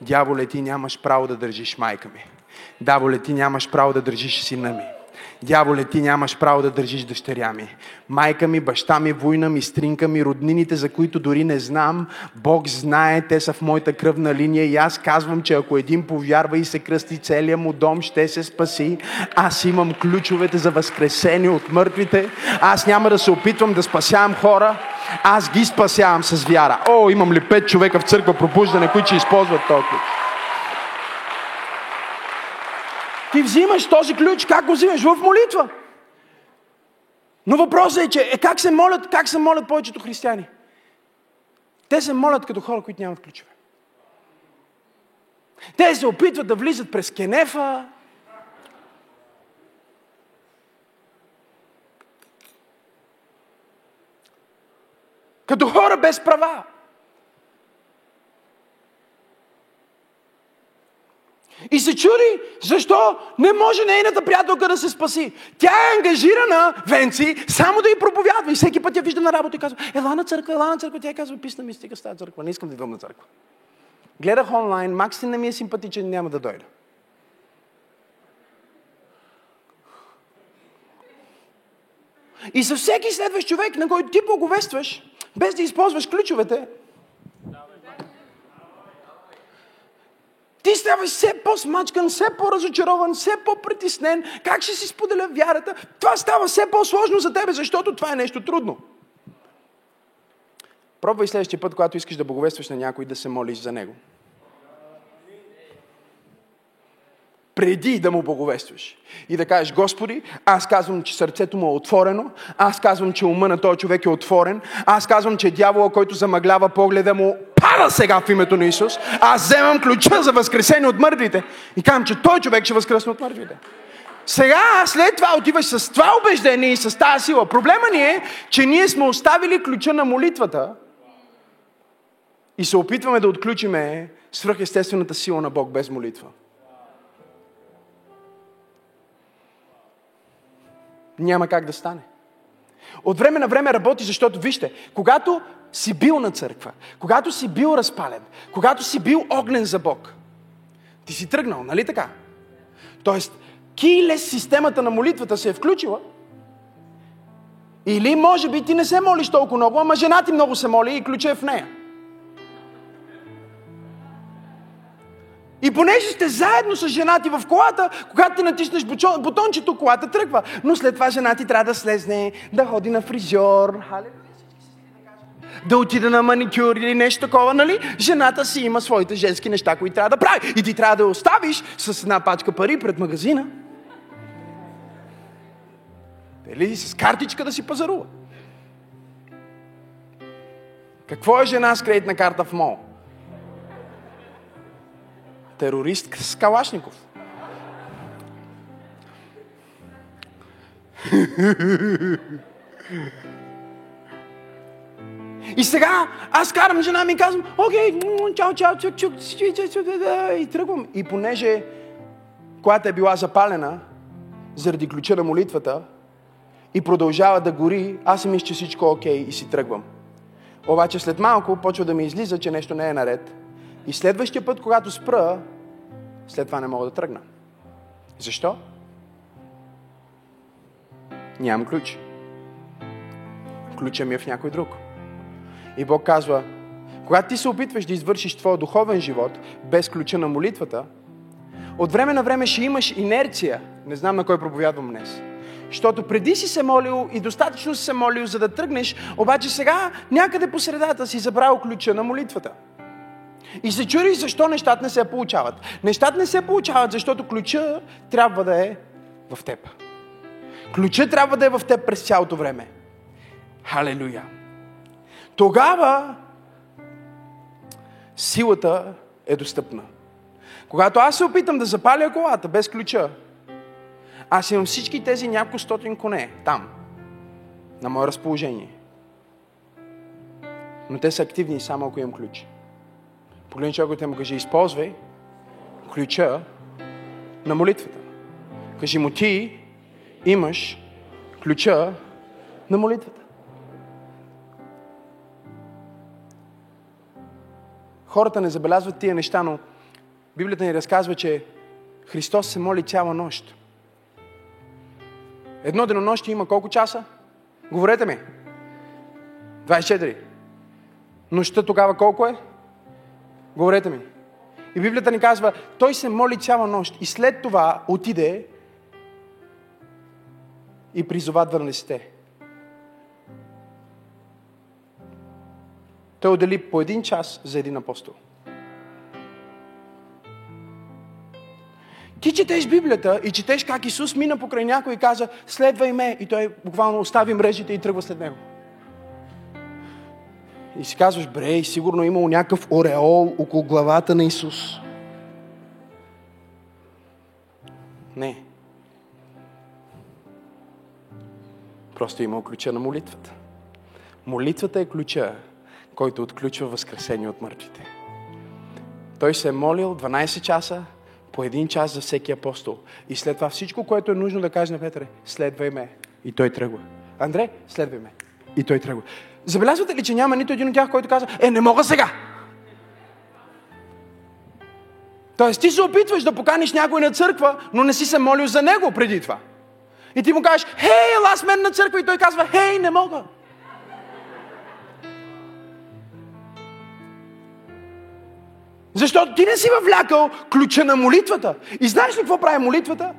Дяволе, ти нямаш право да държиш майка ми. Дяволе, ти нямаш право да държиш сина ми. Дяволе, ти нямаш право да държиш дъщеря ми. Майка ми, баща ми, война ми, стринка ми, роднините, за които дори не знам, Бог знае, те са в моята кръвна линия и аз казвам, че ако един повярва и се кръсти, целият му дом ще се спаси. Аз имам ключовете за възкресение от мъртвите. Аз няма да се опитвам да спасявам хора. Аз ги спасявам с вяра. О, имам ли пет човека в църква пробуждане, които ще използват този? Ти взимаш този ключ, как го взимаш? В молитва. Но въпросът е, че е, как, се молят, как се молят повечето християни? Те се молят като хора, които нямат ключове. Те се опитват да влизат през кенефа. Като хора без права. И се чуди, защо не може нейната приятелка да се спаси. Тя е ангажирана, Венци, само да й проповядва. И всеки път я вижда на работа и казва, ела на църква, ела на църква. Тя казва, писна ми стига с тази църква. Не искам да идвам на църква. Гледах онлайн, Максин не ми е симпатичен, няма да дойда. И за всеки следващ човек, на който ти благовестваш, без да използваш ключовете, Ти ставаш все по-смачкан, все по-разочарован, все по-притеснен. Как ще си споделя вярата? Това става все по-сложно за тебе, защото това е нещо трудно. Пробвай следващия път, когато искаш да благовестваш на някой, да се молиш за него. Преди да му благовестваш. И да кажеш, Господи, аз казвам, че сърцето му е отворено, аз казвам, че ума на този човек е отворен, аз казвам, че дявола, който замъглява погледа му, пада сега в името на Исус, аз вземам ключа за възкресение от мъртвите и казвам, че той човек ще възкръсне от мъртвите. Сега, след това отиваш с това убеждение и с тази сила. Проблема ни е, че ние сме оставили ключа на молитвата и се опитваме да отключиме свръхестествената сила на Бог без молитва. Няма как да стане. От време на време работи, защото вижте, когато си бил на църква, когато си бил разпален, когато си бил огнен за Бог, ти си тръгнал, нали така? Тоест, килес системата на молитвата се е включила, или може би ти не се молиш толкова много, ама жена ти много се моли и ключа е в нея. И понеже сте заедно с жена ти в колата, когато ти натиснеш бутончето, колата тръгва. Но след това жена ти трябва да слезне, да ходи на фризьор, да отиде на маникюр или нещо такова, нали? Жената си има своите женски неща, които трябва да прави. И ти трябва да я оставиш с една пачка пари пред магазина. Или с картичка да си пазарува. Какво е жена с кредитна карта в мол? Терорист с Калашников. И сега аз карам жена ми и казвам, окей, чао, чао, чук, чук, и тръгвам. И понеже колата е била запалена заради ключа на молитвата и продължава да гори, аз си мисля, че всичко е окей и си тръгвам. Обаче след малко почва да ми излиза, че нещо не е наред. И следващия път, когато спра, след това не мога да тръгна. Защо? Нямам ключ. Ключа ми е в някой друг. И Бог казва, Когато ти се опитваш да извършиш твоя духовен живот без ключа на молитвата, от време на време ще имаш инерция. Не знам на кой проповядвам днес. Защото преди си се молил и достатъчно си се молил, за да тръгнеш, обаче сега някъде по средата си забрал ключа на молитвата. И се чудиш защо нещата не се получават. Нещата не се получават, защото ключа трябва да е в теб. Ключа трябва да е в теб през цялото време. Халелуя! Тогава силата е достъпна. Когато аз се опитам да запаля колата без ключа, аз имам всички тези няколко стотин коне там, на мое разположение. Но те са активни само ако имам ключ. Погледни човекът и му каже, използвай ключа на молитвата. Кажи му, ти имаш ключа на молитвата. Хората не забелязват тия неща, но Библията ни разказва, че Христос се моли цяла нощ. Едно денонощие има колко часа? Говорете ми. 24. Нощта тогава колко е? Говорете ми. И Библията ни казва, той се моли цяла нощ и след това отиде и призова 12. Той отдели по един час за един апостол. Ти четеш Библията и четеш как Исус мина покрай някой и каза, следвай ме. И той буквално остави мрежите и тръгва след него. И си казваш, бре, сигурно е имал някакъв ореол около главата на Исус. Не. Просто е имал ключа на молитвата. Молитвата е ключа, който отключва възкресение от мъртвите. Той се е молил 12 часа, по един час за всеки апостол. И след това всичко, което е нужно да каже на Петър следвай ме. И той тръгва. Андре, следвай ме. И той тръгва. Забелязвате ли, че няма нито един от тях, който казва, е, не мога сега. Тоест, ти се опитваш да поканиш някой на църква, но не си се молил за него преди това. И ти му кажеш, хей, ела с мен на църква. И той казва, хей, не мога. Защото ти не си въвлякал ключа на молитвата. И знаеш ли какво прави молитвата?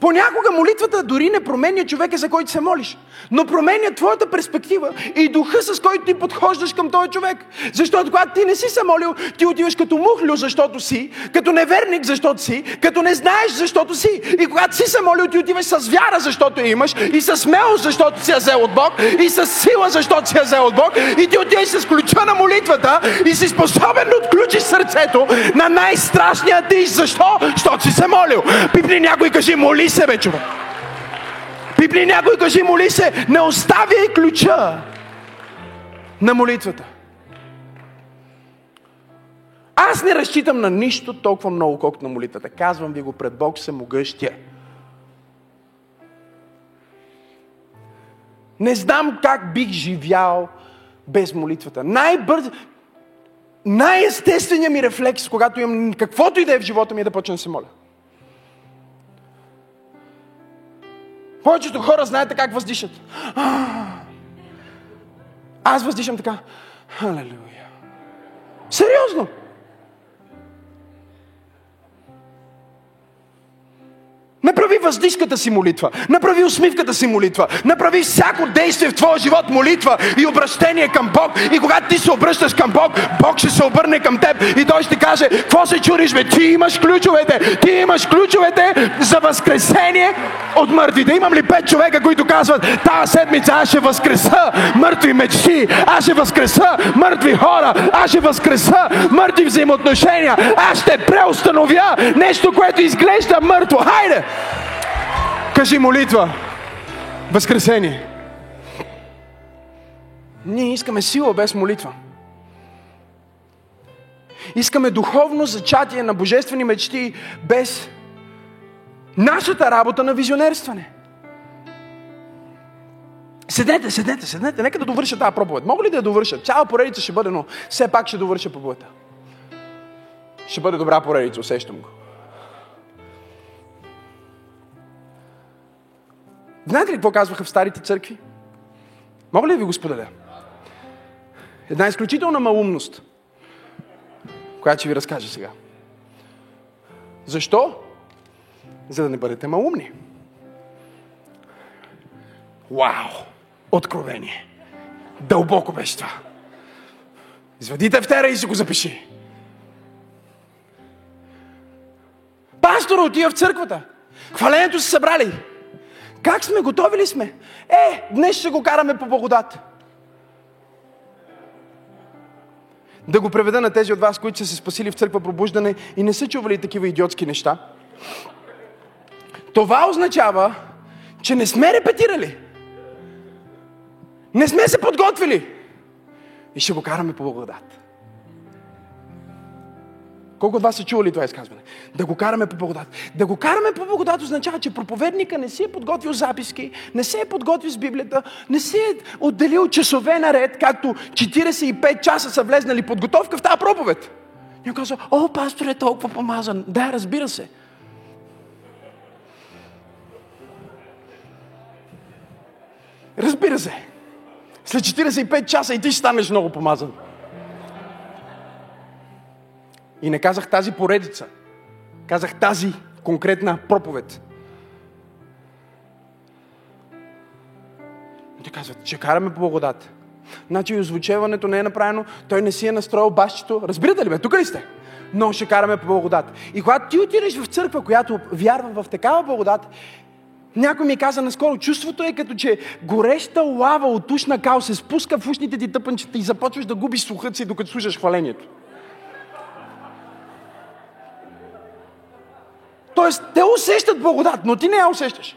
Понякога молитвата дори не променя човека, за който се молиш, но променя твоята перспектива и духа, с който ти подхождаш към този човек. Защото когато ти не си се молил, ти отиваш като мухлю, защото си, като неверник, защото си, като не знаеш, защото си. И когато си се молил, ти отиваш с вяра, защото я имаш, и с смелост, защото си я взел от Бог, и с сила, защото си я взел от Бог, и ти отиваш с ключа на молитвата и си способен да отключиш сърцето на най-страшния диш. Защо? Защото си се молил. Пипни някой и кажи, моли моли се, бе, човек. Пипни някой, кажи, моли се. Не оставяй ключа на молитвата. Аз не разчитам на нищо толкова много, колкото на молитвата. Казвам ви го пред Бог, се могъщия. Не знам как бих живял без молитвата. Най-бързо, най-естественият ми рефлекс, когато имам каквото и да е в живота ми, е да почна да се моля. Повечето хора знаете как въздишат. Аз въздишам така. Халелуя. Сериозно. Направи въздишката си молитва. Направи усмивката си молитва. Направи всяко действие в твоя живот молитва и обращение към Бог. И когато ти се обръщаш към Бог, Бог ще се обърне към теб и той ще каже, какво се чуриш, бе? Ти имаш ключовете. Ти имаш ключовете за възкресение от мъртвите. Имам ли пет човека, които казват, тази седмица аз ще възкреса мъртви мечти, аз ще възкреса мъртви хора, аз ще възкреса мъртви взаимоотношения, аз ще преустановя нещо, което изглежда мъртво. Хайде! Кажи молитва. Възкресение. Ние искаме сила без молитва. Искаме духовно зачатие на божествени мечти без нашата работа на визионерстване. Седете, седете, седете. Нека да довърша тази проповед. Мога ли да я довърша? Цяла поредица ще бъде, но все пак ще довърша проповедта. Ще бъде добра поредица, усещам го. Знаете ли какво казваха в старите църкви? Мога ли ви го споделя? Една изключителна малумност. която ще ви разкажа сега. Защо? За да не бъдете малумни. Вау! Откровение! Дълбоко беше това. Извади тефтера и си го запиши. Пастора отива в църквата. Хвалението са събрали. Как сме? Готови ли сме? Е, днес ще го караме по благодат. Да го преведа на тези от вас, които са се спасили в църква пробуждане и не са чували такива идиотски неща. Това означава, че не сме репетирали. Не сме се подготвили. И ще го караме по благодат. Колко от вас са чували това изказване? Да го караме по благодат. Да го караме по благодат означава, че проповедника не си е подготвил записки, не се е подготвил с Библията, не си е отделил часове наред, както 45 часа са влезнали подготовка в тази проповед. И казва, о, пастор е толкова помазан. Да, разбира се. Разбира се. След 45 часа и ти ще станеш много помазан. И не казах тази поредица. Казах тази конкретна проповед. И те казват, че караме по благодат. Значи озвучеването не е направено, той не си е настроил бащето. Разбирате ли бе? Тук ли сте? Но ще караме по благодат. И когато ти отидеш в църква, която вярва в такава благодат, някой ми каза наскоро, чувството е като че гореща лава от ушна кал се спуска в ушните ти тъпънчета и започваш да губиш слухът си, докато слушаш хвалението. Тоест, те усещат благодат, но ти не я усещаш.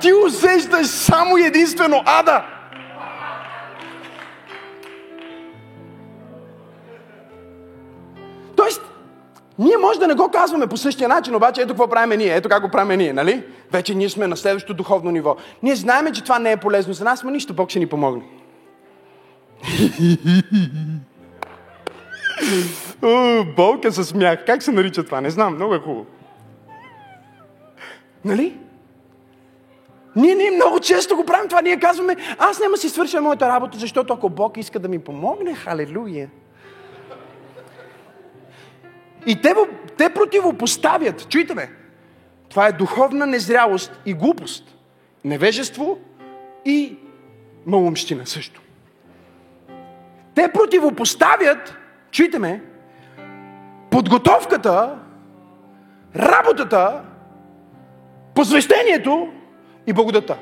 Ти усещаш само единствено ада. Тоест, ние може да не го казваме по същия начин, обаче ето какво правим ние, ето как го правим ние, нали? Вече ние сме на следващото духовно ниво. Ние знаем, че това не е полезно за нас, но нищо, Бог ще ни помогне. Болка с смях. Как се нарича това? Не знам, много е хубаво. Нали? Ние, ние много често го правим това. Ние казваме, аз няма си свърша моята работа, защото ако Бог иска да ми помогне, халелуя. И те, те противопоставят, чуйте ме, това е духовна незрялост и глупост. Невежество и малумщина също. Те противопоставят, чуйте ме, подготовката, работата, посвещението и благодата.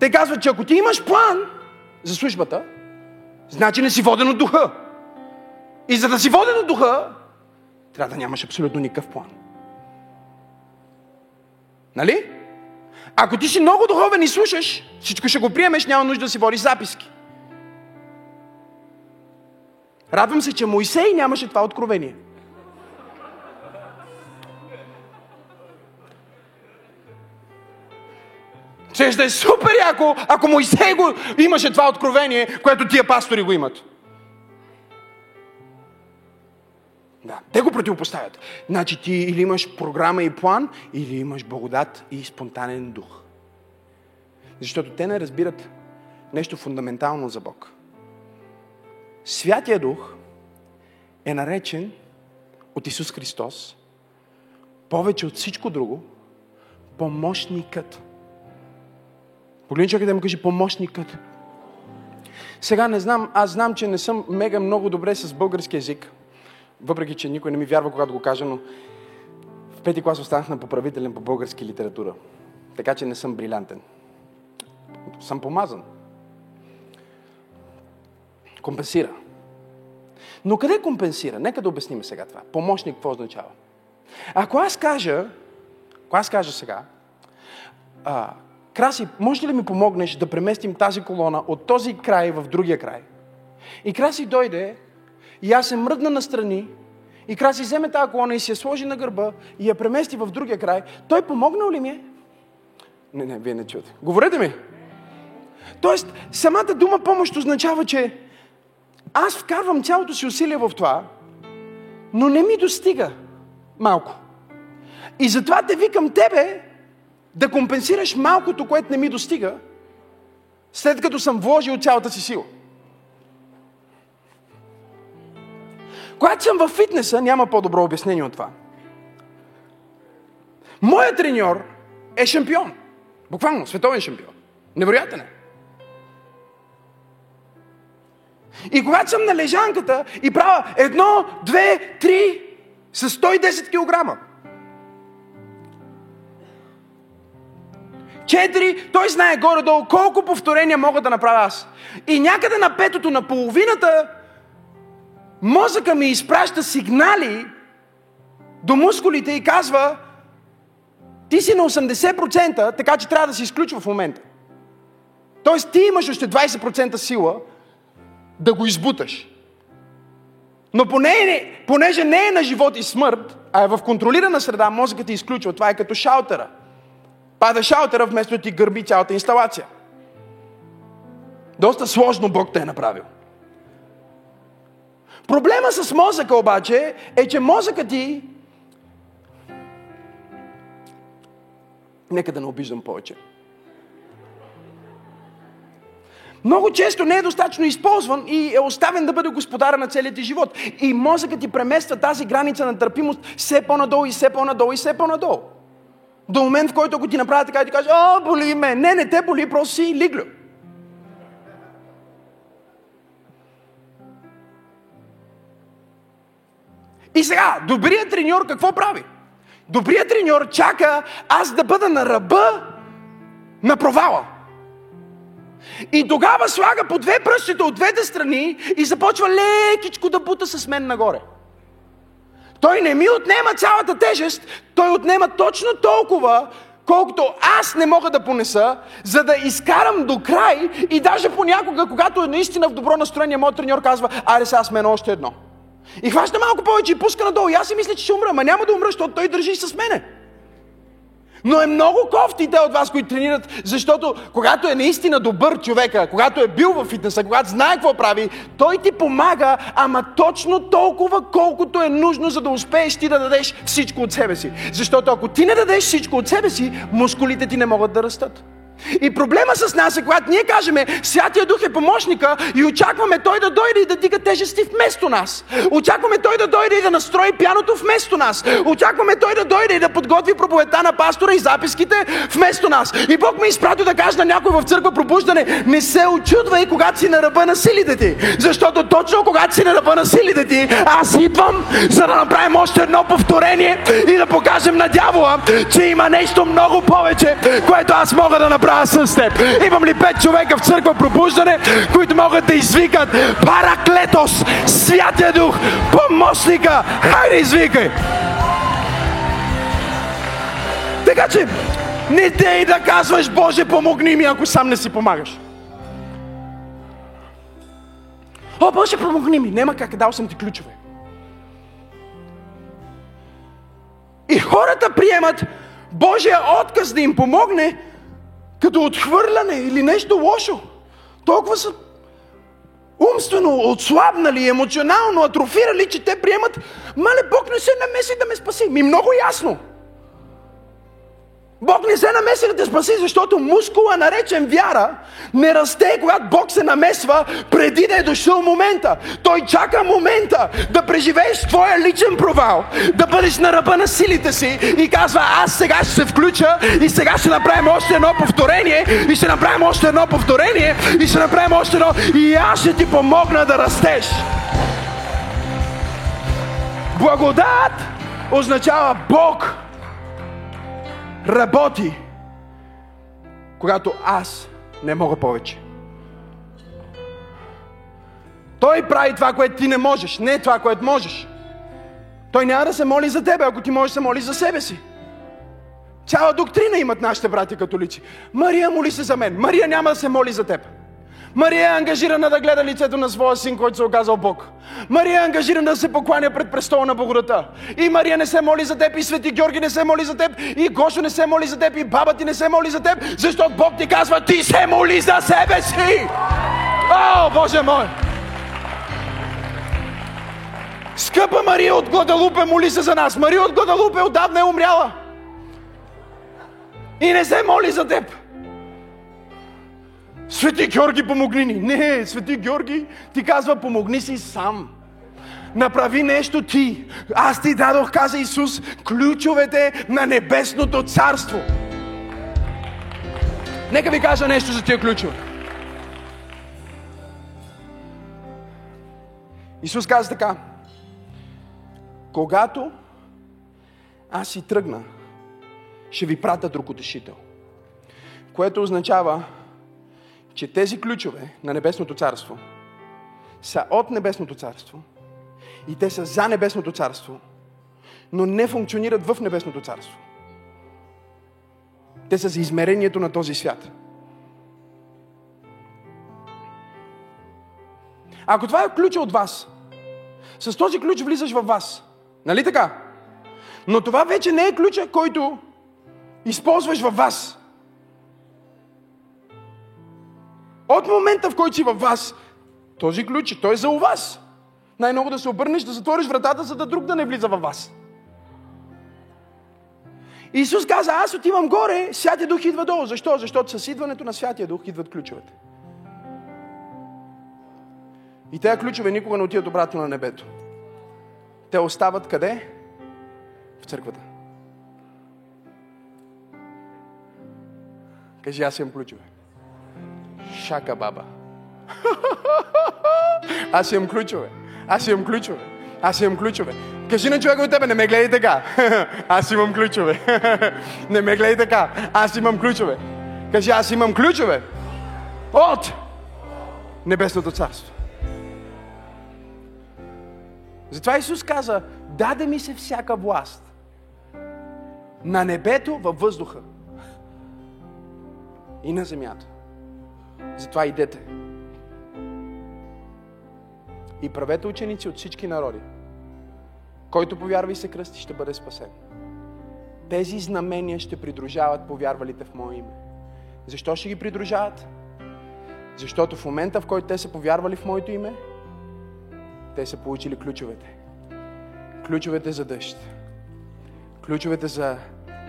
Те казват, че ако ти имаш план за службата, значи не си воден от духа. И за да си воден от духа, трябва да нямаш абсолютно никакъв план. Нали? Ако ти си много духовен и слушаш, всичко ще го приемеш, няма нужда да си водиш записки. Радвам се, че Моисей нямаше това откровение. Ще да е супер ако, ако Моисей го имаше това откровение, което тия пастори го имат. Да, те го противопоставят. Значи ти или имаш програма и план, или имаш благодат и спонтанен дух. Защото те не разбират нещо фундаментално за Бог. Святия Дух е наречен от Исус Христос повече от всичко друго помощникът. Погледни човек да му кажи помощникът. Сега не знам, аз знам, че не съм мега много добре с български язик, въпреки, че никой не ми вярва, когато го кажа, но в пети клас останах на поправителен по български литература. Така че не съм брилянтен. Съм помазан. Компенсира. Но къде компенсира? Нека да обясним сега това. Помощник какво означава? Ако аз кажа, ако аз кажа сега, а, Краси, може ли ми помогнеш да преместим тази колона от този край в другия край? И Краси дойде и аз се мръдна настрани и Краси вземе тази колона и се сложи на гърба и я премести в другия край. Той помогнал ли ми е? Не, не, вие не чуете. Говорете ми. Тоест, самата дума помощ означава, че аз вкарвам цялото си усилие в това, но не ми достига малко. И затова те викам тебе да компенсираш малкото, което не ми достига, след като съм вложил цялата си сила. когато съм в фитнеса, няма по-добро обяснение от това. Моят треньор е шампион. Буквално, световен шампион. Невероятен е. И когато съм на лежанката и правя едно, две, три с 110 кг. Четири, той знае горе-долу колко повторения мога да направя аз. И някъде на петото, на половината, мозъка ми изпраща сигнали до мускулите и казва, ти си на 80%, така че трябва да се изключва в момента. Тоест ти имаш още 20% сила да го избуташ. Но поне, понеже не е на живот и смърт, а е в контролирана среда, мозъкът ти изключва. Това е като шаутера. Пада шаутера, вместо ти гърби цялата инсталация. Доста сложно Бог те е направил. Проблема с мозъка обаче е, че мозъкът ти Нека да не обиждам повече. Много често не е достатъчно използван и е оставен да бъде господара на целият ти живот. И мозъкът ти премества тази граница на търпимост все по-надолу и все по-надолу и все по-надолу. До момент, в който ако ти направи така и ти каже, о, боли ме. Не, не те боли, просто си лиглю. И сега, добрият треньор какво прави? Добрият треньор чака аз да бъда на ръба на провала. И тогава слага по две пръстите от двете страни и започва лекичко да бута с мен нагоре. Той не ми отнема цялата тежест, той отнема точно толкова, колкото аз не мога да понеса, за да изкарам до край и даже понякога, когато е наистина в добро настроение, моят треньор казва, аре сега сме на още едно. И хваща малко повече и пуска надолу. И аз си мисля, че ще умра, ама няма да умра, защото той държи с мене. Но е много кофти те от вас, които тренират, защото когато е наистина добър човека, когато е бил в фитнеса, когато знае какво прави, той ти помага, ама точно толкова, колкото е нужно, за да успееш ти да дадеш всичко от себе си. Защото ако ти не дадеш всичко от себе си, мускулите ти не могат да растат. И проблема с нас е, когато ние кажем, Святия Дух е помощника и очакваме Той да дойде и да дига тежести вместо нас. Очакваме Той да дойде и да настрои пяното вместо нас. Очакваме Той да дойде и да подготви проповедта на пастора и записките вместо нас. И Бог ме изпрати да каже на някой в църква пробуждане, не се очудвай, когато си на ръба на силите ти. Защото точно когато си на ръба на силите ти, аз идвам, за да направим още едно повторение и да покажем на дявола, че има нещо много повече, което аз мога да направя правя с теб. Имам ли пет човека в църква пробуждане, които могат да извикат Параклетос, Святия Дух, помощника. Хайде, извикай! Така че, не дей да казваш, Боже, помогни ми, ако сам не си помагаш. О, Боже, помогни ми. Нема как, дал съм ти ключове. И хората приемат Божия отказ да им помогне, като отхвърляне или нещо лошо. Толкова са умствено отслабнали, емоционално атрофирали, че те приемат, мале Бог не се намеси да ме спаси. Ми много ясно. Бог не се намеси да те спаси, защото мускула, наречен вяра, не расте, когато Бог се намесва преди да е дошъл момента. Той чака момента да преживееш твоя личен провал, да бъдеш на ръба на силите си и казва, аз сега ще се включа и сега ще направим още едно повторение и ще направим още едно повторение и ще направим още едно и аз ще ти помогна да растеш. Благодат означава Бог работи, когато аз не мога повече. Той прави това, което ти не можеш, не това, което можеш. Той няма да се моли за тебе, ако ти можеш да се моли за себе си. Цяла доктрина имат нашите брати католици. Мария моли се за мен. Мария няма да се моли за теб. Мария е ангажирана да гледа лицето на своя син, който се оказал Бог. Мария е ангажирана да се покланя пред престола на благодата. И Мария не се моли за теб, и Свети Георги не се моли за теб, и Гошо не се моли за теб, и баба ти не се моли за теб, защото Бог ти казва, ти се моли за себе си! О, Боже мой! Скъпа Мария от Гладалупе, моли се за нас. Мария от Гладалупе отдавна е умряла. И не се моли за теб. Свети Георги, помогни ни. Не, Свети Георги ти казва, помогни си сам. направи нещо ти. Аз ти дадох, каза Исус, ключовете на небесното царство. Нека ви кажа нещо за тия ключове. Исус каза така. Когато аз си тръгна, ще ви пратя друг утешител. Което означава, че тези ключове на Небесното царство са от Небесното царство и те са за Небесното царство, но не функционират в Небесното царство. Те са за измерението на този свят. Ако това е ключа от вас, с този ключ влизаш във вас. Нали така? Но това вече не е ключа, който използваш във вас. От момента, в който си във вас, този ключ, той е за у вас. Най-много да се обърнеш, да затвориш вратата, за да друг да не влиза във вас. Исус каза, аз отивам горе, Святия Дух идва долу. Защо? Защото с идването на Святия Дух идват ключовете. И тези ключове никога не отиват обратно на небето. Те остават къде? В църквата. Кажи, аз имам ключове. Шака баба. Аз имам ключове. Аз имам ключове. Аз имам ключове. Кажи на човека от тебе, не ме гледай така. Аз имам ключове. Не ме гледай така. Аз имам ключове. Кажи, аз имам ключове. От Небесното царство. Затова Исус каза, даде ми се всяка власт. На небето, във въздуха. И на земята. Затова идете. И правете ученици от всички народи. Който повярва и се кръсти, ще бъде спасен. Тези знамения ще придружават повярвалите в Мое име. Защо ще ги придружават? Защото в момента, в който те са повярвали в Моето име, те са получили ключовете. Ключовете за дъжд. Ключовете за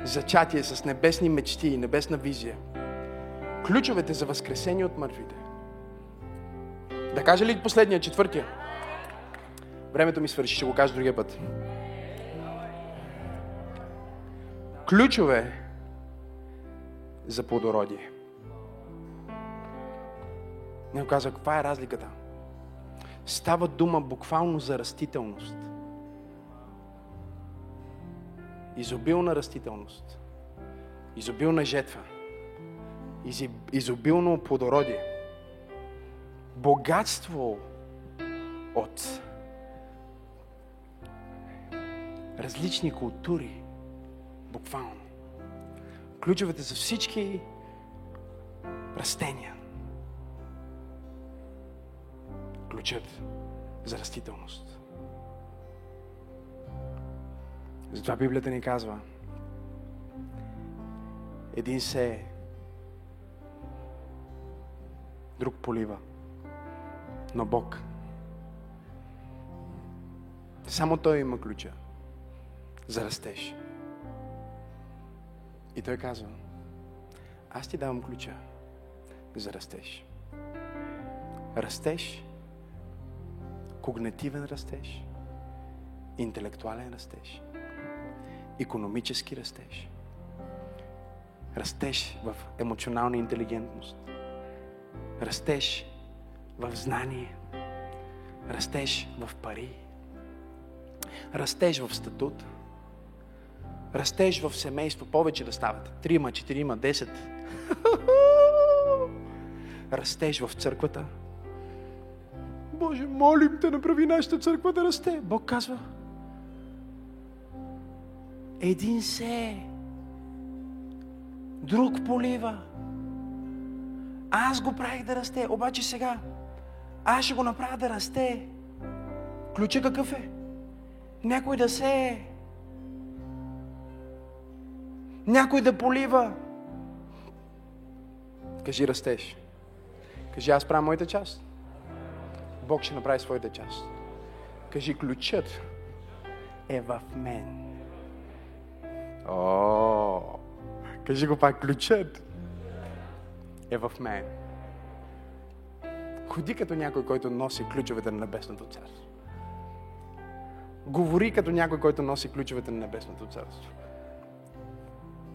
зачатие с небесни мечти и небесна визия. Ключовете за възкресение от мъртвите. Да кажа ли последния, четвъртия? Времето ми свърши, ще го кажа другия път. Ключове за плодородие. Не каза, каква е разликата? Става дума буквално за растителност. Изобилна растителност. Изобилна жетва. Изобилно плодородие. Богатство от различни култури. Буквално. Ключовете за всички растения. Ключът за растителност. Затова Библията ни казва, един се друг полива, но Бог. Само Той има ключа за растеж. И Той казва, аз ти давам ключа за растеж. Растеж, когнитивен растеж, интелектуален растеж, економически растеж, растеж в емоционална интелигентност, растеж в знание, растеж в пари, растеж в статут, растеж в семейство, повече да стават. Трима, четирима, десет. Растеж в църквата. Боже, молим те, направи нашата църква да расте. Бог казва. Един се, друг полива. Аз го правих да расте, обаче сега аз ще го направя да расте. Ключа какъв е? Някой да се някой да полива. Кажи растеж. Кажи аз правя моята част. Бог ще направи своята част. Кажи ключът е в мен. О, кажи го пак, ключът е в мен. Ходи като някой, който носи ключовете на Небесното царство. Говори като някой, който носи ключовете на Небесното царство.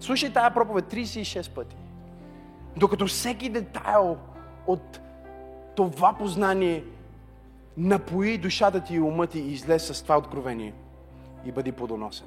Слушай тая проповед 36 пъти. Докато всеки детайл от това познание напои душата ти и ума ти и излез с това откровение и бъди плодоносен.